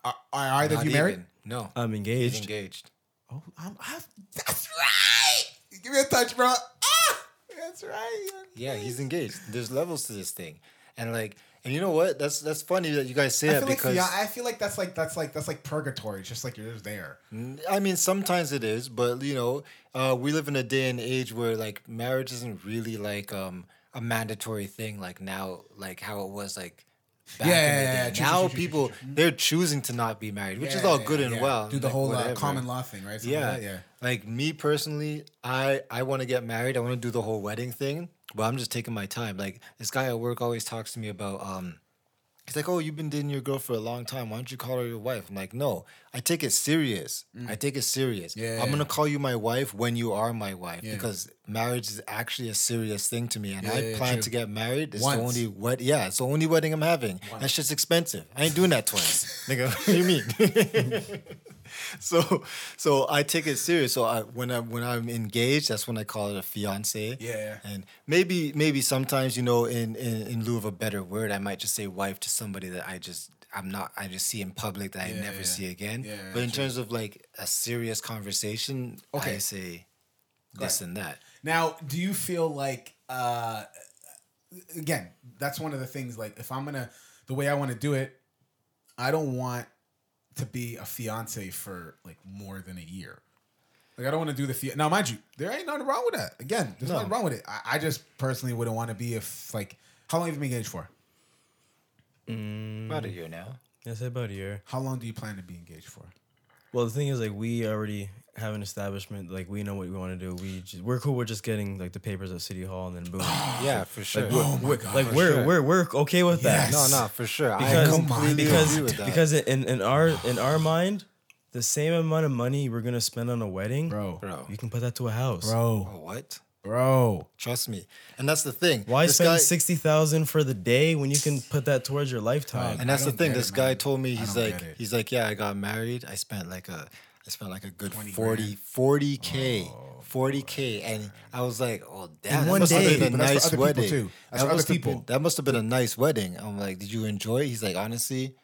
Are, are either of you married? even. No. I'm He's engaged. engaged. Oh, I'm, i that's right. Give me a touch, bro. Ah, that's right. Yeah, he's engaged. There's levels to this thing. And like And you know what? That's that's funny that you guys say I that feel like because yeah, I feel like that's like that's like that's like purgatory. It's just like you're just there. I mean, sometimes it is, but you know, uh, we live in a day and age where like marriage isn't really like um, a mandatory thing like now, like how it was like. Back Yeah, yeah, yeah, now people they're choosing to not be married, which is Yeah, all yeah, good and well. Do the like, whole uh, common law thing, right? Something Yeah, like yeah. Like me personally, I I want to get married. I want to do the whole wedding thing, but I'm just taking my time. Like this guy at work always talks to me about um. He's like, oh, you've been dating your girl for a long time. Why don't you call her your wife? I'm like, no, I take it serious. I take it serious. Mm. Yeah, I'm gonna call you my wife when you are my wife Yeah. because marriage is actually a serious thing to me, and Yeah, I yeah, plan true. to get married. It's Once. the only wed. Yeah, it's the only wedding I'm having. That shit's expensive. I ain't doing that twice, nigga. What do you mean? so so I take it serious. So I, when I when I'm engaged, that's when I call it a fiance. Yeah. And maybe maybe sometimes you know in, in in lieu of a better word, I might just say wife to somebody that I just I'm not I just see in public that I Yeah, never yeah. see again. Yeah, but in true. terms of like a serious conversation, Okay. I say this and that. Now, do you feel like uh again, that's one of the things like if I'm going to the way I want to do it, I don't want to be a fiance for like more than a year. Like I don't want to do the fia- now, mind you, there ain't nothing wrong with that. Again, there's No. nothing wrong with it. I, I just personally wouldn't want to be if like how long have you been engaged for? Mm. About a year now. I said about a year. How long do you plan to be engaged for? Well, the thing is, like, we already have an establishment. Like, we know what we want to do. We just, we're cool with just getting like the papers at City Hall and then boom. Yeah, for sure. Like, we're, Oh my we're- God. like we're, sure. we're we're okay with Yes. that. no, no, for sure. Because I completely because agree with that. because in, in our in our mind, the same amount of money we're gonna spend on a wedding, Bro. bro, you can put that to a house. Bro. oh, what? Bro. Trust me, and that's the thing. Why This spend guy- sixty thousand for the day when you can put that towards your lifetime? And that's the thing. This it, guy told me he's like he's like yeah I got married. I spent like a I spent like a good 20 40 40 k. 40k and I was like, oh damn, In that one must have day. been a But that's for nice other people wedding. too. That's That other must have people. been that must have been a nice wedding. I'm like, did you enjoy it? He's like, honestly,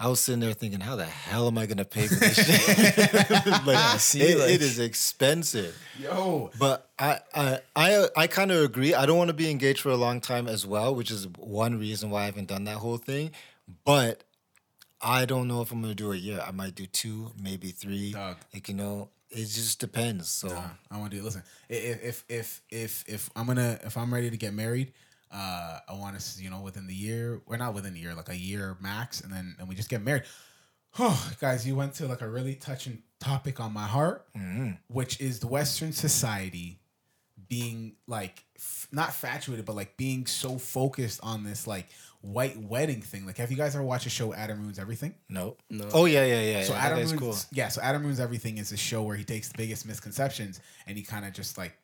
I was sitting there thinking, how the hell am I gonna pay for this shit? like, see, it- like- it is expensive. Yo. But I I I, I kind of agree. I don't want to be engaged for a long time as well, which is one reason why I haven't done that whole thing. But I don't know if I'm gonna do a year. I might do two, maybe three. Dog. Like you know, it just depends. So Nah, I want to do it. Listen, if if if if if I'm gonna if I'm ready to get married, uh, I want to you know within the year or not within the year, like a year max, and then and we just get married. Oh, guys, you went to like a really touching topic on my heart, which is the Western society being like f- not infatuated, but like being so focused on this like white wedding thing. Like, have you guys ever watched a show Adam Ruins Everything? no, no. Oh yeah, yeah, yeah. So yeah, Adam that guy's Ruins, yeah. So Adam Ruins Everything is a show where he takes the biggest misconceptions and he kind of just like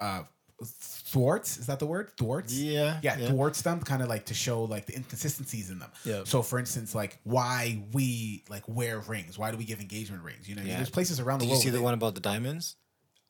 uh thwarts. Is that the word? Thwarts. Yeah, Yeah, yeah. thwarts them, kind of like to show like the inconsistencies in them. Yeah. So for instance, like why we like wear rings? Why do we give engagement rings? You know, what I mean? Yeah. there's places around the world. Did you see the they- one about the diamonds?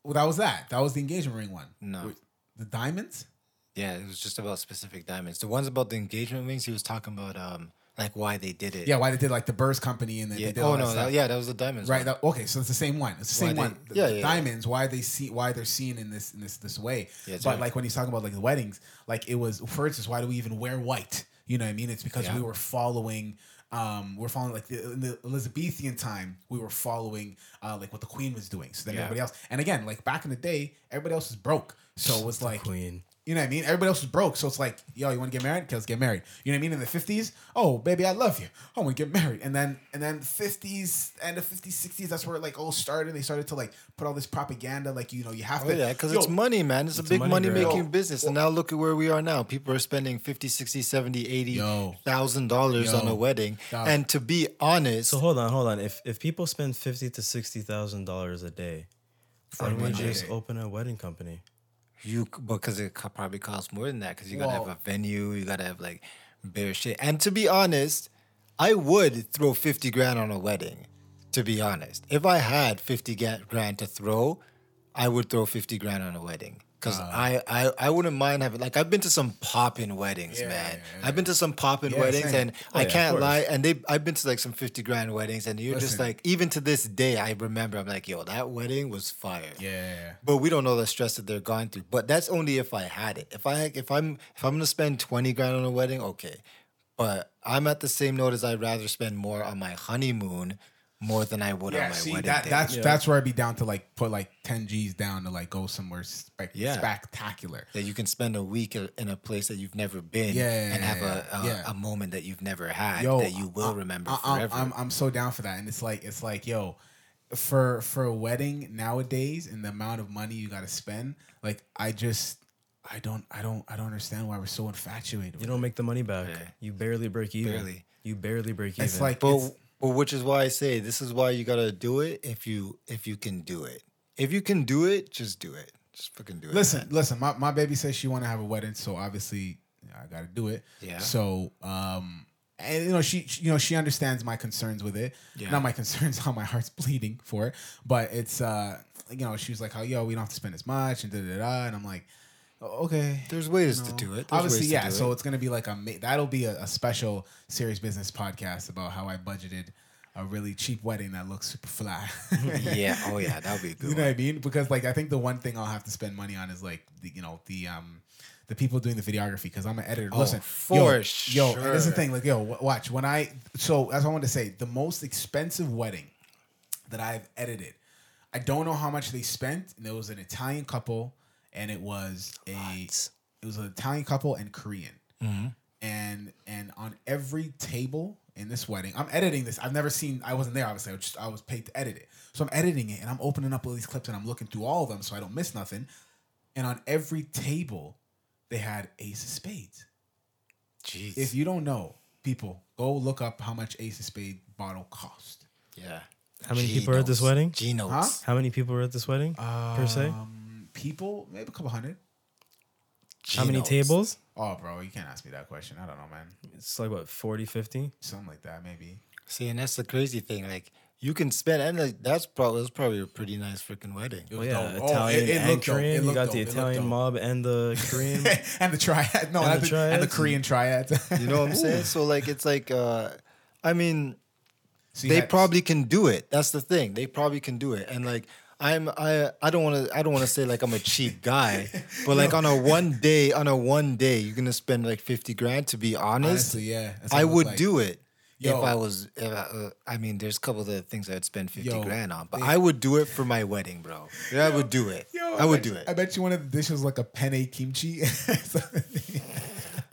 Well, that was that. That was the engagement ring one. No. The diamonds. Yeah, it was just about specific diamonds. The ones about the engagement rings, he was talking about um like why they did it. Yeah, why they did like the Burst Company and then Yeah. they did Oh all no, that that- stuff. yeah, that was the diamonds. Right. that- okay. So it's the same one. It's the Why same they- one. The, yeah, the yeah, diamonds. Why they see? Why they're seen in this in this this way? Yeah, but right. like when he's talking about like the weddings, like it was for instance, why do we even wear white? You know what I mean? It's because we were following. Um, we're following like the, in the Elizabethan time. We were following uh, like what the Queen was doing. So then everybody else, and again, like back in the day, everybody else was broke. So it was like Queen. You know what I mean? Everybody else was broke. So it's like, yo, you want to get married? Okay, let's get married. You know what I mean? In the 50s, oh, baby, I love you. I want to get married. And then, and then 50s, and the 50s, 60s, that's where it like all started. They started to like put all this propaganda, like, you know, you have Oh to. yeah, because it's money, man. It's, a big money, money making Yo, business. and now look at where we are now. People are spending 50, 60, 70, 80 Yo. thousand dollars on a wedding. Dog. And to be honest, So hold on, hold on. If if people spend fifty to sixty thousand dollars a day, why don't we just open a wedding company? You because it co- probably costs more than that because you gotta have a venue, you gotta have like bare shit. And to be honest, I would throw 50 grand on a wedding. To be honest, if I had 50 ga- grand to throw, I would throw 50 grand on a wedding. Cause Uh. I, I I wouldn't mind having like I've been to some poppin' weddings, Yeah, man. yeah, I've been to some poppin' Yeah, weddings, same. and Oh, I yeah, can't lie. And they I've been to like some fifty grand weddings, and you're just like even to this day, I remember I'm like, yo, that wedding was fire. Yeah. But we don't know the stress that they're going through. But that's only if I had it. If I if I'm if I'm gonna spend twenty grand on a wedding, okay. But I'm at the same note as I'd rather spend more on my honeymoon more than I would on my see wedding that day. that's Yeah. that's where I'd be down to like put like ten G's down to like go somewhere spec- Yeah. spectacular. that you can spend a week in a place that you've never been Yeah, and have a a, yeah. a moment that you've never had Yo, that you will I- remember I, I'm- forever. I'm, I'm so down for that, and it's like it's like yo, for for a wedding nowadays and the amount of money you got to spend, like I just I don't I don't I don't understand why we're so infatuated. You with don't make the money back. Yeah. You barely break even. Barely. You barely break even. It's like but it's- but which is why I say this is why you gotta do it if you if you can do it. If you can do it, just do it. Just fucking do it. Listen, man. listen. My, my baby says she want to have a wedding, so obviously I got to do it. Yeah. So, um, and you know she, she- you know she understands my concerns with it. Yeah. Not my concerns, how my heart's bleeding for it, but it's uh, you know she was like, "How yo, we don't have to spend as much," and da da da. And I'm like, "Oh, okay. There's ways you to do it. There's Obviously, yeah. so it. it's gonna be like a that'll be a, a special serious business podcast about how I budgeted a really cheap wedding that looks super fly. yeah. Oh yeah, that'll be a good. You know one. what I mean? Because like I think the one thing I'll have to spend money on is like the you know the um the people doing the videography because I'm an editor. Oh, Listen, for yo, yo, and this is the thing. Like yo, w- watch when I so as I wanted to say, the most expensive wedding that I've edited. I don't know how much they spent. And it was an Italian couple, and it was a it was an Italian couple and Korean. Mm-hmm. And and on every table in this wedding, I'm editing this. I've never seen. I wasn't there. Obviously, I was, just, I was paid to edit it. So I'm editing it, and I'm opening up all these clips, and I'm looking through all of them, so I don't miss nothing. And on every table, they had Ace of Spades. Jeez. If you don't know, people go look up how much Ace of Spade bottle cost. yeah. How many people are at this wedding? G-notes. Huh? How many people were at this wedding per se? Um, People, maybe a couple hundred. How many G-notes. tables? Oh, bro, you can't ask me that question. I don't know, man. It's like what 40, 50? Something like that, maybe. See, and that's the crazy thing. Like you can spend, and like, that's probably that's probably a pretty nice freaking wedding. It Oh yeah, dope. Oh, Italian it- it and looked dope. It Korean. You got dope. the Italian dope. mob and the Korean. and the triad. No, And and the the, and the. Korean triad. You know what I'm saying? So like, it's like, uh I mean, So they had- probably can do it. That's the thing. They probably can do it. And like I'm I I don't want to I don't want to say like I'm a cheap guy, but like on a one day on a one day you're gonna spend like fifty grand. To be honest, Honestly, yeah. I would like. do it. Yo. if I was, if I, uh, I mean, there's a couple of things I'd spend fifty Yo, grand on, but they- I would do it for my wedding, bro. Yeah, I would do it. Yo, I would bet do it. I bet you one of the dishes was like a penne kimchi.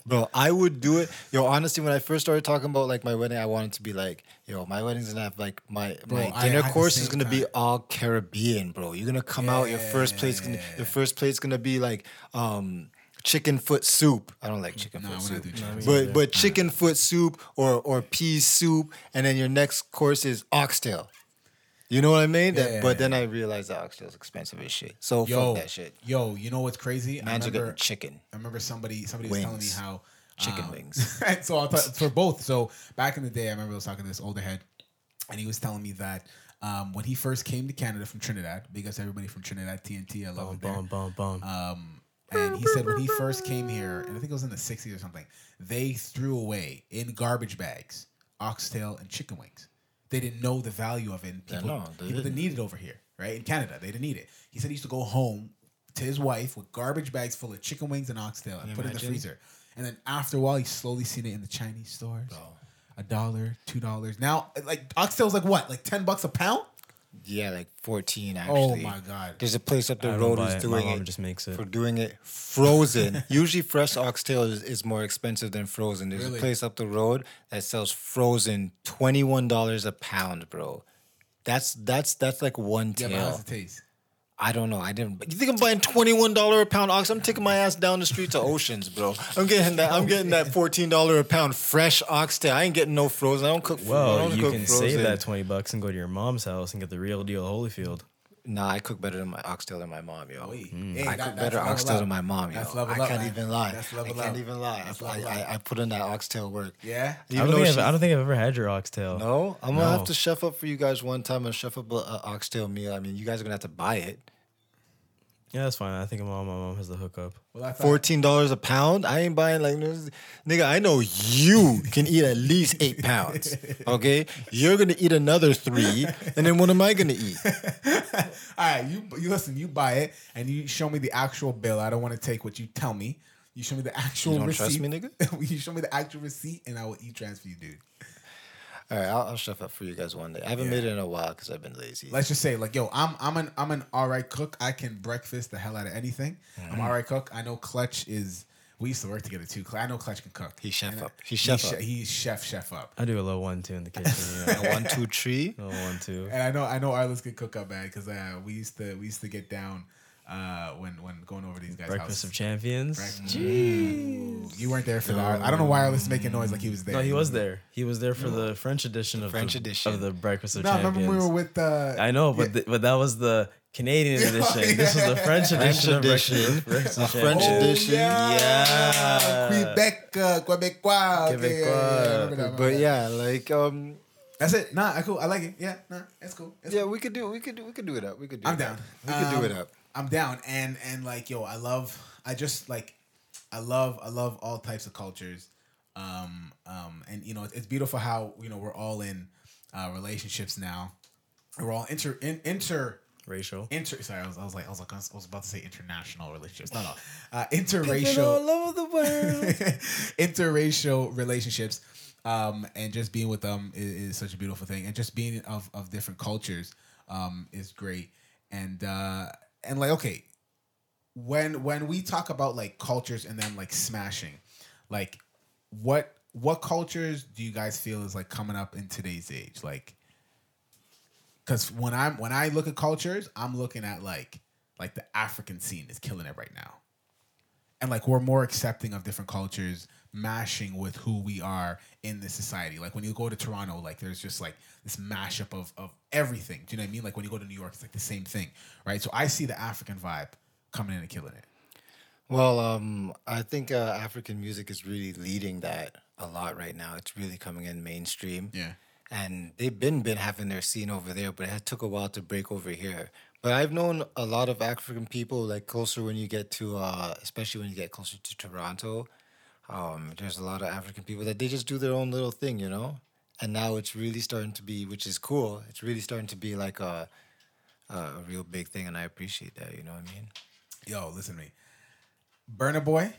Bro, I would do it. Yo, honestly, when I first started talking about like my wedding, I wanted to be like, yo, my wedding's gonna have like my Bro, my dinner course is gonna be all Caribbean, bro. You're gonna come out. Your first plate's gonna Yeah. your first plate's gonna be like um chicken foot soup. I don't like chicken Nah, foot soup, chicken but but chicken foot soup or or pea soup, and then your next course is oxtail. You know what I mean? That- Yeah. but then I realized that oxtail's expensive as shit. So yo, fuck that shit. yo, you know what's crazy? I Man's are remember, chicken. I remember somebody somebody was telling me how Chicken um, wings. so I'll t- for both. So back in the day, I remember I was talking to this older head, and he was telling me that um, when he first came to Canada from Trinidad, because everybody from Trinidad TNT, I love it there. Bum bum bum. Um, and he said when he first came here, and I think it was in the 60s or something, they threw away in garbage bags oxtail and chicken wings. They didn't know the value of it. And people, no, people didn't need it over here, right? In Canada, they didn't need it. He said he used to go home to his wife with garbage bags full of chicken wings and oxtail and put it in the freezer. And then after a while, he slowly seen it in the Chinese stores. A dollar, two dollars. Now, like oxtail's like what? Like ten bucks a pound? Yeah, like 14 actually. Oh my god! There's a place up the I road who's it. doing My mom it. just makes it. for doing it frozen. Usually, fresh oxtail is, is more expensive than frozen. There's Really? a place up the road that sells frozen, twenty one dollars a pound, bro. That's that's that's like one Yeah, tail. but how's it taste? I don't know. I didn't. You think I'm buying twenty one dollar a pound ox? I'm taking my ass down the street to Oceans, bro. I'm getting that. I'm getting that fourteen dollar a pound fresh oxtail. I ain't getting no frozen. I don't cook. I Well, don't you cook can frozen. save that twenty bucks and go to your mom's house and get the real deal Holyfield. Nah, I cook better than my oxtail than my mom, yo. Mm. Hey, I that- cook that's better oxtail up. than my mom, yo. Level I can't man. even lie. That's I can't up. even lie. That's I, level I, up. I put in that oxtail work. Yeah. I Even don't, think I've, she- I don't think I've ever had your oxtail. No, I'm gonna have to chef up for you guys one time and chef up a, a oxtail meal. I mean, you guys are gonna have to buy it. Yeah, that's fine. I think my mom, my mom has the hookup. Well, I thought- Fourteen dollars a pound. I ain't buying like this. nigga. I know you can eat at least eight pounds. Okay, you're gonna eat another three, and then what am I gonna eat? All right, you you listen. You buy it and you show me the actual bill. I don't want to take what you tell me. You show me the actual You don't receipt. trust me, nigga? you show me the actual receipt, and I will e-transfer you, dude. All right, I'll, I'll chef up for you guys one day. I haven't Yeah. made it in a while because I've been lazy. Let's just say, like, yo, I'm I'm an I'm an all right cook. I can breakfast the hell out of anything. Mm-hmm. I'm all right cook. I know Clutch is. We used to work together too. I know Clutch can cook. He chef And, up. He chef he up. He's chef chef up. I do a little one two in the kitchen. You know, one, two, three. a little one two. And I know I know Arliss can cook up, man, because uh, we used to we used to get down uh, when when going over these guys' Breakfast of. Champions. Breakfast- You weren't there for that. I don't know why I was making noise like he was there. No, he was there. He was there for the French edition of French the, edition. of the Breakfast of No, Champions. remember we were with uh, I know, but yeah. th- but that was the Canadian Yeah, edition. This was the French edition. of edition. Breakfast- Breakfast of French Champions. edition. Yeah. Quebec, uh, Quebecois. Okay, yeah, yeah, yeah, I remember that, I remember But that. yeah, like um, that's it. Nah, I cool. I like it. Yeah, nah, it's cool. It's yeah, cool. we could do, we could do, we could do it up. We could do. I'm it down. Up. We could do Um, it up. I'm down, and and like yo, I love. I just like, I love. I love all types of cultures. Um, um, and you know, it's, it's beautiful how you know we're all in uh, relationships now. We're all inter in, inter Racial. inter. Sorry, I was, I was like I was like I was about to say international relationships. No, no, uh, interracial. all over the world. interracial relationships um, and just being with them is, is such a beautiful thing and just being of, of different cultures um, is great and uh, and like okay when when we talk about like cultures and then like smashing like what what cultures do you guys feel is like coming up in today's age? Like because when i'm when i look at cultures i'm looking at like like the african scene is killing it right now. And like we're more accepting of different cultures mashing with who we are in this society like when you go to toronto like there's just like this mashup of of everything do you know what i mean like when you go to new york it's like the same thing right so i see the african vibe coming in and killing it Well, um, I think uh, African music is really leading that a lot right now. It's really coming in mainstream. Yeah. And they've been been having their scene over there, but it took a while to break over here. But I've known a lot of African people like closer when you get to, uh, especially when you get closer to Toronto. Um, there's a lot of African people that they just do their own little thing, you know. And now it's really starting to be, which is cool. It's really starting to be like a, a real big thing, and I appreciate that. You know what I mean? Yo, listen to me. Burna Boy.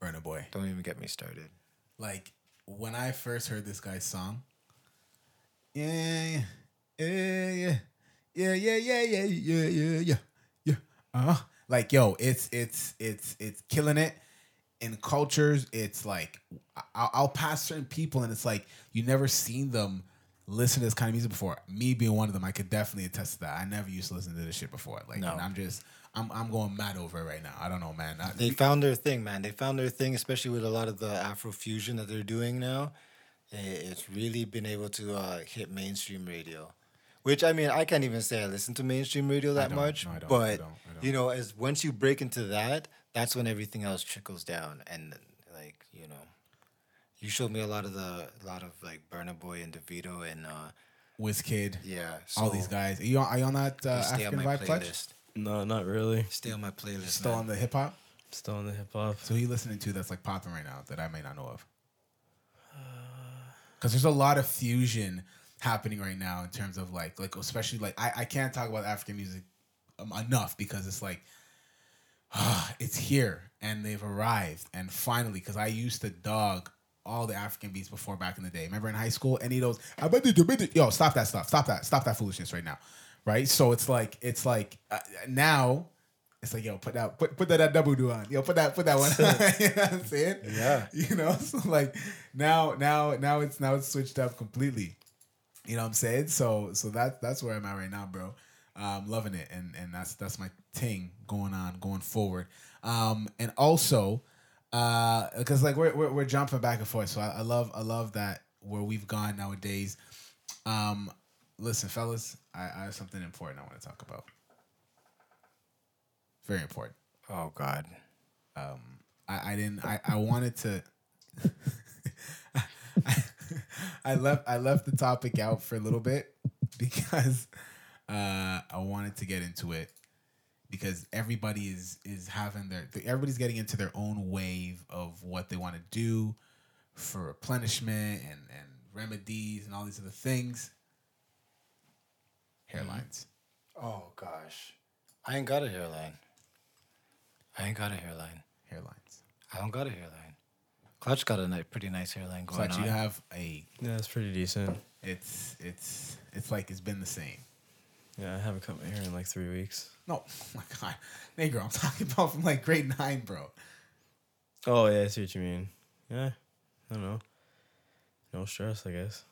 Burna Boy. Don't even get me started. Like when I first heard this guy's song, yeah, yeah, yeah, yeah, yeah, yeah, yeah, yeah, yeah, yeah, yeah. Uh-huh. Like yo, it's it's it's it's killing it. In cultures, it's like I'll, I'll pass certain people, and it's like you never seen them listen to this kind of music before. Me being one of them, I could definitely attest to that. I never used to listen to this shit before. Like, No. and I'm just, I'm, I'm going mad over it right now. I don't know, man. I, They found their thing, man. They found their thing, especially with a lot of the Afro fusion that they're doing now. It's really been able to uh, hit mainstream radio, which I mean, I can't even say I listen to mainstream radio that much. No, I don't. I But don't. I don't. you know, as once you break into that, that's when everything else trickles down, and like you know, you showed me a lot of the, a lot of like Burna Boy and Davido and uh, Wizkid, yeah, all these guys. Are you on, are you on that uh, stay African on my vibe clutch? playlist. No, not really. Stay on my playlist. Still man. on the hip hop. Still on the hip hop. So who you listening to that's like popping right now that I may not know of? Because there's a lot of fusion happening right now in terms of like like especially like I, I can't talk about African music um, enough because it's like it's here and they've arrived and finally because I used to dog all the African beats before back in the day. Remember in high school, any of those "I bet you do, bet you-" yo stop that stuff, stop that, stop that foolishness right now, right? So it's like it's like uh, now it's like yo put that put put that, that double do on, yo put that put that one, on. you know what I'm saying? Yeah. you know, so like now now now it's now it's switched up completely. You know what I'm saying? So so that that's where I'm at right now, bro. Um, loving it, and and that's that's my thing going on going forward. Um, and also, uh, because like we're, we're we're jumping back and forth, so I, I love I love that where we've gone nowadays. Um, listen, fellas, I, I have something important I want to talk about. Very important. Oh God. I, I didn't I, I wanted to I left I left the topic out for a little bit because uh I wanted to get into it because everybody is is having their everybody's getting into their own wave of what they want to do for replenishment and and remedies and all these other things hairlines Oh gosh. I ain't got a hairline. I ain't got a hairline. hairlines. I don't got a hairline. Clutch got a ni- pretty nice hairline going But on. you have a. Yeah, it's pretty decent. It's it's it's like it's been the same. Yeah, I haven't cut my hair in like three weeks. No, oh my god, Negro, I'm talking about from like grade nine, bro. Oh yeah, I see what you mean. Yeah, I don't know. No stress, I guess.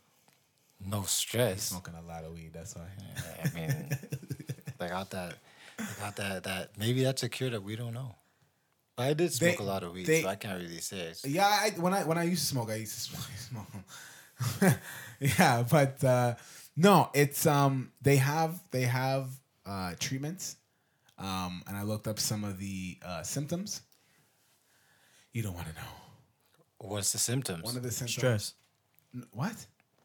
no stress. Smoking a lot of weed. That's why. I mean, they got that. They got that. That maybe that's a cure that we don't know. I did smoke They- a lot of weed, they- so I can't really say it. Yeah, I, when I when I used to smoke, I used to smoke. smoke. yeah, but uh, no, it's um they have they have uh, treatments, um, and I looked up some of the uh, symptoms. You don't want to know. What's the symptoms? One of the symptoms. Stress. N- What?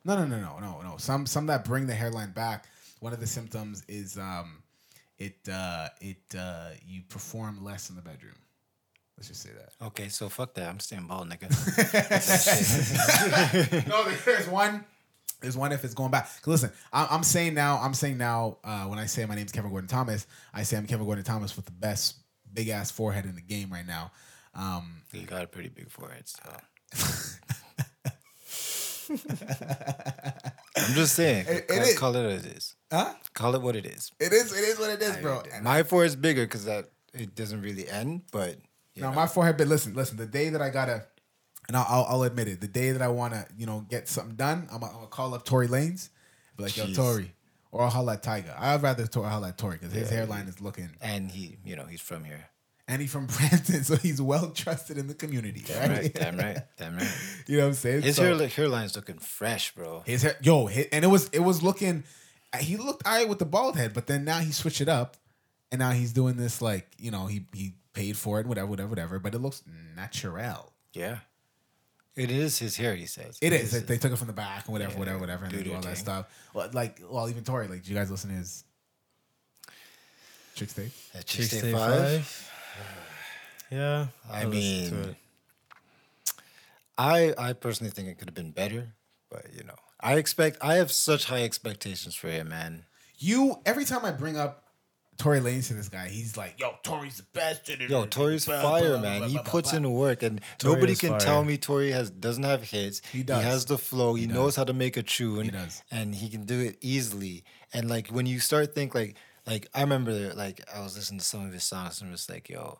No, no, no, no, no, no. Some some that bring the hairline back. One of the symptoms is um, it uh, it uh, you perform less in the bedroom. Let's just say that. okay, so fuck that. I'm staying bald, nigga. no, there's one. There's one if it's going back. listen, I'm, I'm saying now. I'm saying now. Uh, when I say my name's Kevin Gordon Thomas, I say I'm Kevin Gordon Thomas with the best big ass forehead in the game right now. Um, you got a pretty big forehead, so. I'm just saying. It- it call, is. it what it is. huh? Call it what it is. It is. It is what it is, bro. And My forehead's bigger because that it doesn't really end, but you No, know, my forehead. But listen, listen. The day that I gotta, and I'll, I'll, admit it. The day that I wanna, you know, get something done, I'm gonna, I'm gonna call up Tory Lanez, be like, "Yo, Jeez. Tory," or I'll holler at Tiger. I'd rather Tor- holler at Tory because his hairline is looking, and he, you know, he's from here. and he's from Brampton, so he's well trusted in the community. Damn Right? right, damn right, damn right. you know what I'm saying? His So- hair, hairline's looking fresh, bro. his hair, yo, hi- and it was, it was looking. He looked alright with the bald head, but then now he switched it up, and now he's doing this like, you know, he he paid for it, whatever, whatever, whatever. But it looks natural. Yeah, it is his hair. He says It is. Like, they took it from the back and whatever, Yeah, whatever, whatever, and do they do your all that stuff. Well, like, well, even Tory, like, do you guys listen to his Chixtape? That Chicks Chick Day Stay Five. Yeah, I I'll to mean, it. I I personally think it could have been better, but you know, I expect I have such high expectations for him, man. You every time I bring up Tory Lanez to this guy, he's like, "Yo, Tory's the best." Yo, Tory's fire, man. He puts in work, and Tory nobody can fire. tell me Tory has doesn't have hits. He does. He has the flow. He, He knows how to make a tune. He does. and he can do it easily. And like when you start think like like I remember like I was listening to some of his songs and was like, yo,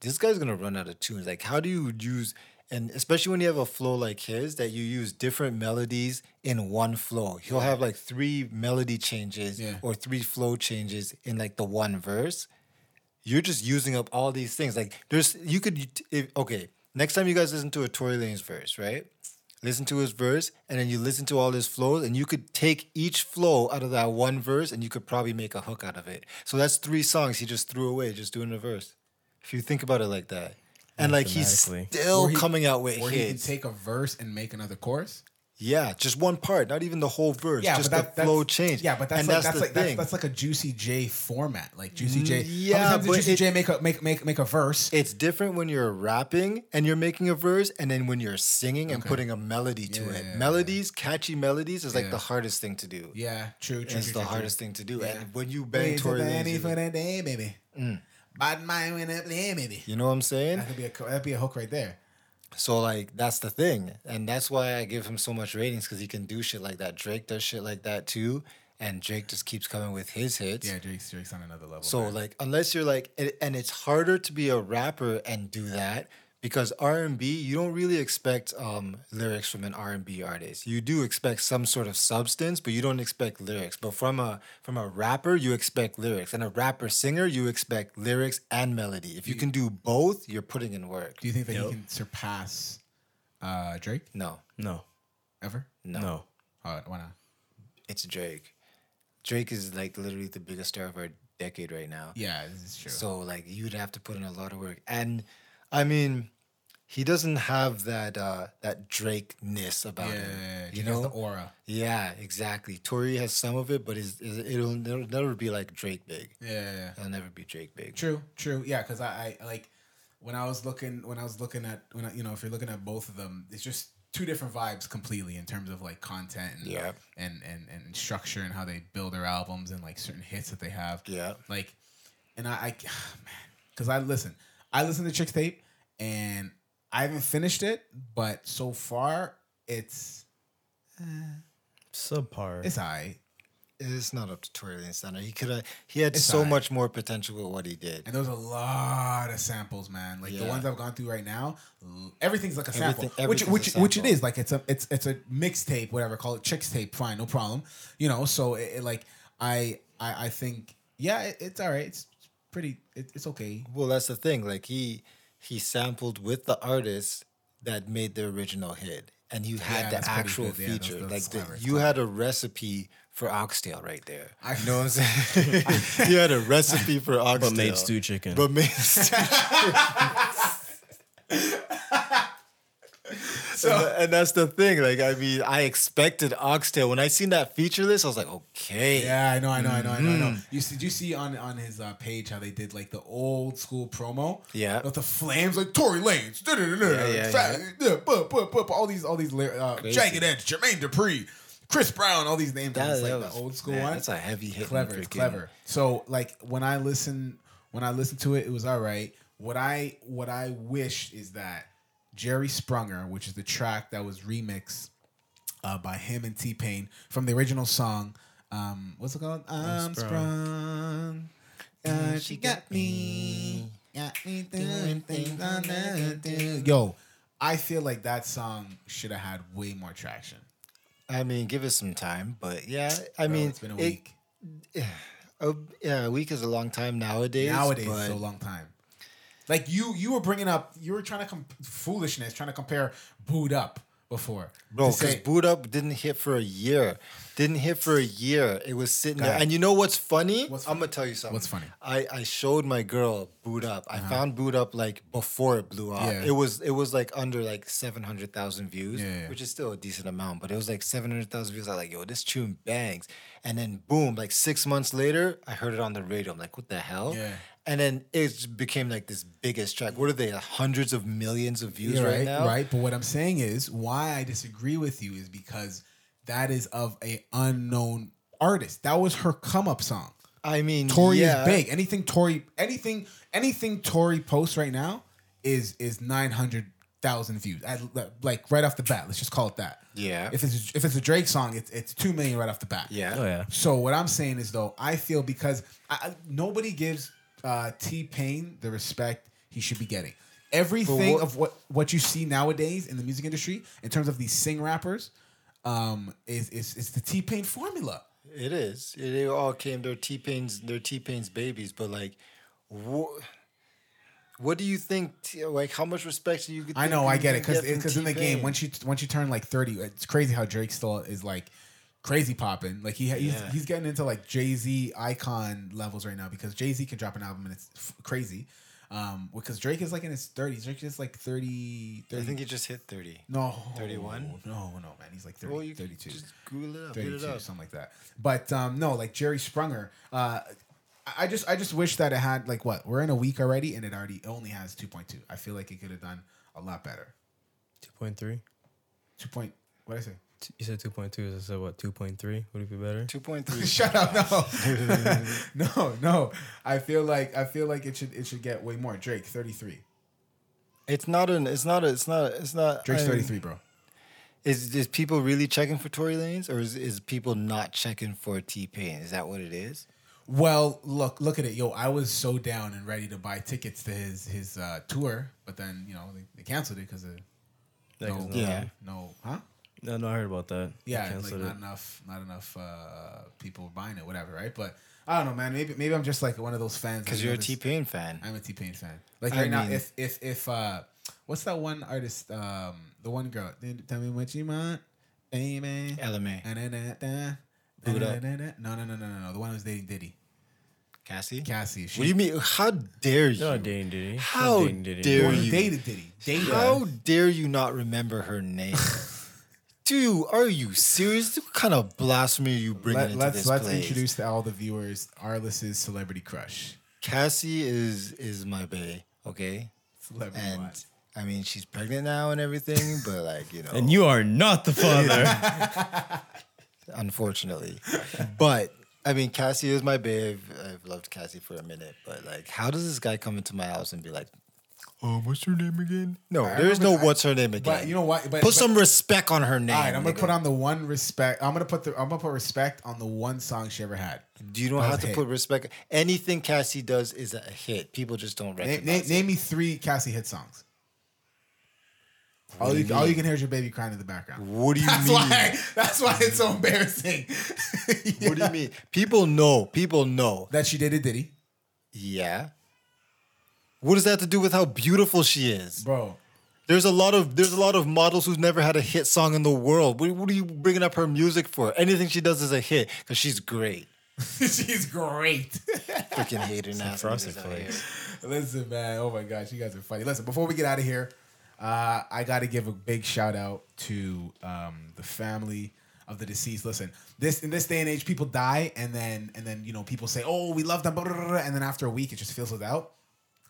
this guy's gonna run out of tunes. Like, how do you use and especially when you have a flow like his that you use different melodies in one flow. He'll have like three melody changes Yeah. or three flow changes in like the one verse you're just using up all these things. Like there's you could if, okay. Next time you guys listen to a Tory Lanez verse, right? Listen to his verse, and then you listen to all his flows, and you could take each flow out of that one verse, and you could probably make a hook out of it. So that's three songs he just threw away just doing a verse. If you think about it like that, and like he's still he- coming out with Where he can take a verse and make another chorus. yeah, just one part, not even the whole verse. Yeah, just but that, the flow change. Yeah, but that's and like that's, that's, the like that's, thing. that's like a Juicy J format. Like Juicy J. Mm, yeah, how many but Juicy it- J make a make make make a verse. It's different when you're rapping and you're making a verse, and then when you're singing and putting a melody to it. Yeah. Melodies, catchy melodies, is like Yeah. the hardest thing to do. yeah, true, true. it's true, the true, hardest true. thing to do. Yeah. And when you bang Wait, Tory the Lanez, Danny you're for that day, baby. Bad mind when I play, baby. you know what I'm saying? That could be a that'd be a hook right there. So like that's the thing, and that's why I give him so much ratings because he can do shit like that. Drake does shit like that too, and Drake just keeps coming with his hits. Yeah, Drake's Drake's on another level. So man. like unless you're like and it's harder to be a rapper and do that because R&B you don't really expect um lyrics from an R&B artist. You do expect some sort of substance, but you don't expect lyrics. But from a from a rapper you expect lyrics and a rapper singer you expect lyrics and melody. If you can do both, you're putting in work. do you think that he Yep. can surpass uh, Drake No. No, ever? No. no. Uh, why not? It's Drake. Drake is like literally the biggest star of our decade right now. Yeah, this is true. So like you'd have to put in a lot of work. And I mean, he doesn't have that uh that Drake ness about yeah, him. he You know? the aura. yeah, exactly. Tory has some of it, but is it'll, it'll never be like Drake big. Yeah, yeah, yeah. It'll never be Drake big. True, true. Yeah, because I, I like when I was looking when I was looking at when I, you know if you're looking at both of them, it's just two different vibes completely in terms of like content and Yeah. and, and and structure and how they build their albums and like certain hits that they have. Yeah. Like, and I, I man, because I listen. I listen to Chixtape, and I haven't finished it, but so far it's eh, Subpar. it's alright. It's not up to Tory Lanez Thunder. He could have. He had It's so alright. much more potential with what he did. And there's a lot of samples, man. Like the ones I've gone through right now, everything's like a sample, Everything- which everything's which a which it sample. is. Like it's a it's it's a mixtape, whatever. Call it Chixtape, fine, no problem. You know, so it, it, like I I I think yeah, it, it's all right. It's pretty. It, it's okay. Well, that's the thing. Like he he sampled with the artist that made the original hit, and you Yeah, had the actual good. Yeah, that's- feature. that's like the, clever, it's you clever. had a recipe for oxtail right there. I- you know what I'm saying? you had a recipe for oxtail, but made stew chicken. But made stew so, and that's the thing. Like, I mean, I expected oxtail when I seen that feature list. I was like, okay, Yeah, I know, I know, I know, I know. I Mm-hmm. know. You see, did you see on on his uh, page how they did like the old school promo? Yeah. with the flames like Tory Lanez, Yeah, yeah, fat, yeah, all these, all these, uh, Crazy. Jagged Edge, Jermaine Dupri, Chris Brown, all these names. That- it's like that the old school man, one. that's a heavy hit. clever, clever. So like when I listen, when I listen to it, it was all right. What I what I wish is that Jerry Sprunger, which is the track that was remixed uh, by him and T Pain from the original song. Um, what's it called? I'm sprung. sprung. Uh, she got me. Got me doing things I never do. Yo, I feel like that song should have had way more traction. I mean, give it some time, but yeah, I Bro, mean, it's been a it- week. a, yeah, a week is a long time nowadays. Nowadays, a long time. Like you, you were bringing up, you were trying to com- foolishness, trying to compare boot Up" before, Bro, because say- Boot Up didn't hit for a year. Didn't hit for a year. It was sitting Go there. ahead. And you know what's funny? What's I'm gonna tell you something. What's funny? I, I showed my girl Boot Up. I found Boot Up like before it blew up. Uh-huh. Yeah. It was it was like under like seven hundred thousand views, Yeah, yeah. which is still a decent amount. But it was like seven hundred thousand views. I was like, yo, this tune bangs. And then boom, like six months later, I heard it on the radio. I'm like, what the hell? Yeah. And then it became like this biggest track. What are they? Hundreds of millions of views You're right, right, now. right. But what I'm saying is, why I disagree with you is because that is of a unknown artist. That was her come up song. I mean, Tory yeah. is big. Anything Tory, anything, anything Tory posts right now is is nine hundred thousand views. At, like right off the bat. Let's just call it that. Yeah. If it's if it's a Drake song, it's it's two million right off the bat. Yeah. oh yeah. So what I'm saying is though, I feel because I, I- nobody gives uh, T Pain the respect he should be getting. Everything what- of what what you see nowadays in the music industry, in terms of these sing rappers, um, is is is the T Pain formula. It is. It, it all came. They're T Pain's. They're T Pain's babies. But like, what? What do you think? Like, how much respect do you? Get? I know, I get it, because because in the game, once you once you turn like thirty, it's crazy how Drake still is like crazy popping. Like he he's, Yeah. he's getting into like Jay Z icon levels right now because Jay Z can drop an album and it's f- crazy. Um, because Drake is like in his thirties. Drake is like 30, 30 I think he just hit thirty. no 31? No, no, man. He's like 30, Well, you 32. just Google it up. 32, it up. something like that. But um, no, like Jerry Sprunger. Uh, I- I just I just wish that it had like what we're in a week already and it already only has two point two. I feel like it could have done a lot better. Two point three. Two point. What did I say? You said two point two. I said what? Two point three. Would it be better? Two point three. Shut up! No, no, no. I feel like I feel like it should it should get way more. Drake thirty three. It's not an. It's not. A, it's not. It's not. Drake's I mean, thirty three, bro. Is is people really checking for Tory Lanez, or is is people not checking for T Pain? Is that what it is? Well, look, look at it, yo. I was so down and ready to buy tickets to his his uh, tour, but then you know they, they canceled it because of Yeah, no, 'cause no- Yeah. no, huh? No, no, I heard about that. They Yeah, like not it. enough, not enough uh, people buying it, whatever, right? But I don't know, man. Maybe maybe I'm just like one of those fans. Because you're a never- T Pain fan. I'm a T Pain fan. Like I right now, mean- if if if uh, what's that one artist? Um, the one girl. Tell me what you want, baby. LMA. No, no, no, no, no, no. The one who was dating Diddy, Cassie. Cassie. She, What do you mean? How dare you? No, dating Diddy. How dating Diddy. dare you? dated Diddy. Dated How dare you not remember her name? Dude, are you serious? What kind of blasphemy are you bringing Let, into let's this let's place? introduce to all the viewers Arliss's celebrity crush. Cassie is is my bae, okay? Celebrity And what? I mean, she's pregnant now and everything, but like you know, And you are not the father. unfortunately. but I mean, Cassie is my babe. I've, I've loved Cassie for a minute, but like, how does this guy come into my house and be like, Oh, what's her name again? No, there is no what's her name again. But you know what? But, Put but- some respect on her name. All right, I'm gonna nigga. put on the one respect. I'm gonna put the. I'm gonna put respect on the one song she ever had. You don't That have was to hit. put respect. Anything Cassie does is a hit. People just don't Name, recognize name, it. name me three Cassie hit songs. All you, you all you can hear is your baby crying in the background. What do you That's mean? why. That's why it's so embarrassing. What do you mean? People know. People know. That she did a Diddy, Yeah. What does that have to do with how beautiful she is? bro. There's a lot of there's a lot of models who's never had a hit song in the world. What, what are you bringing up her music for? Anything she does is a hit because she's great. She's great. Freaking hating ass. frosted niggas out flakes. Listen, man. Oh my gosh, you guys are funny. Listen, before we get out of here, uh, I got to give a big shout out to um, the family of the deceased. Listen, this in this day and age, people die, and then and then you know people say, "Oh, we love them," blah, blah, blah, blah, and then after a week, it just fizzles out.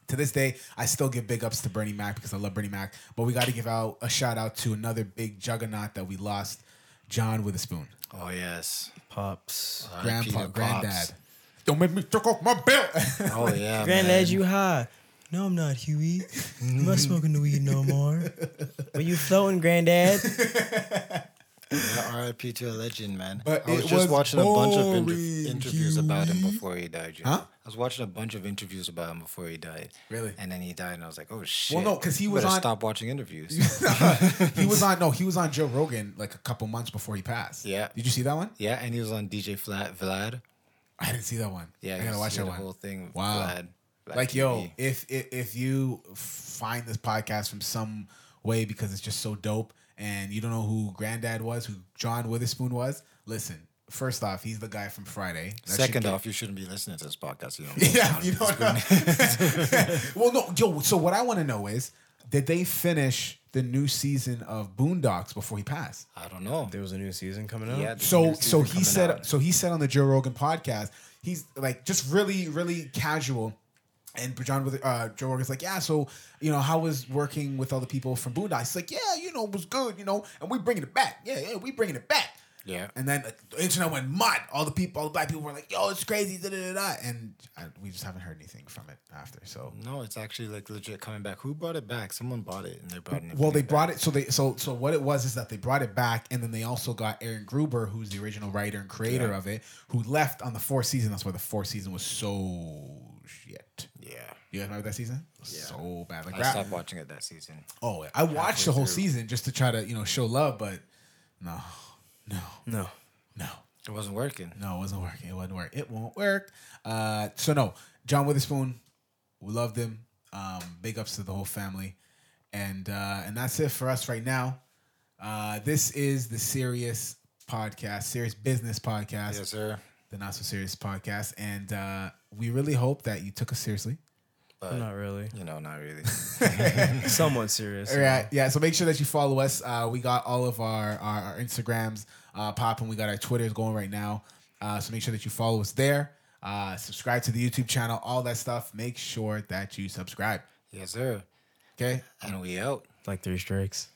To this day, I still give big ups to Bernie Mac because I love Bernie Mac. But we got to give out a shout out to another big juggernaut that we lost, John Witherspoon, Oh yes. Pops. R.I.P. grandpa, to Pops. granddad. Don't make me take off my belt. Oh yeah. Granddad, man. you high? No, I'm not, Huey. I'm not smoking the weed no more. Were you floating, Granddad? Yeah, R.I.P. to a legend, man. But I was just was watching a bunch of inter- interviews about him before he died. you know? Huh? I was watching a bunch of interviews about him before he died. Really? And then he died, and I was like, oh shit. Well, no, because he was on- Stop watching interviews. he was on no, he was on Joe Rogan like a couple months before he passed. Yeah. Did you see that one? yeah, and he was on DJ Flat Vlad. I didn't see that one. Yeah, I gotta watch that the one. whole thing. Wow. Vlad. Vlad like yo, if, if if you find this podcast from some way because it's just so dope and you don't know who Granddad was, who John Witherspoon was, listen. First off, he's the guy from Friday. That Second off, you shouldn't be listening to this podcast. You know, yeah, you don't know. well, no, yo. So what I want to know is, did they finish the new season of Boondocks before he passed? I don't know. There was a new season coming out. Yeah, so so he said out. so he said on the Joe Rogan podcast he's like just really really casual and John with uh, Joe Rogan's like yeah so you know how was working with all the people from Boondocks he's like yeah you know it was good you know and we bringing it back yeah yeah we bringing it back Yeah. and then like, the internet went mad all the people all the black people were like yo it's crazy da, da, da, da. and I, we just haven't heard anything from it after so No, it's actually like legit coming back. Who brought it back? Someone bought it and they brought it. Well, they brought it. So they so so what it was is that they brought it back, and then they also got Aaron Gruber, who's the original writer and creator Yeah. of it, who left on the fourth season. That's why the fourth season was so shit. You guys remember that season? Yeah. So bad. Like I stopped watching it that season. Oh, I watched the whole through. season just to try to you know show love, but no, no, No. no. It wasn't working. No, it wasn't working. It wasn't working. It won't work. Uh, so no, John Witherspoon, we loved him. Um, big ups to the whole family, and uh, and that's it for us right now. Uh, this is the serious podcast, serious business podcast, Yes, sir. the not so serious podcast, and uh, we really hope that you took us seriously. But Not really. you know, not really. Somewhat serious. All right, yeah. So make sure that you follow us. Uh, we got all of our our, our Instagrams uh, popping. We got our Twitters going right now. Uh, so make sure that you follow us there. Uh, subscribe to the YouTube channel, all that stuff. Make sure that you subscribe. yes, sir. Okay. And we out. Like three strikes.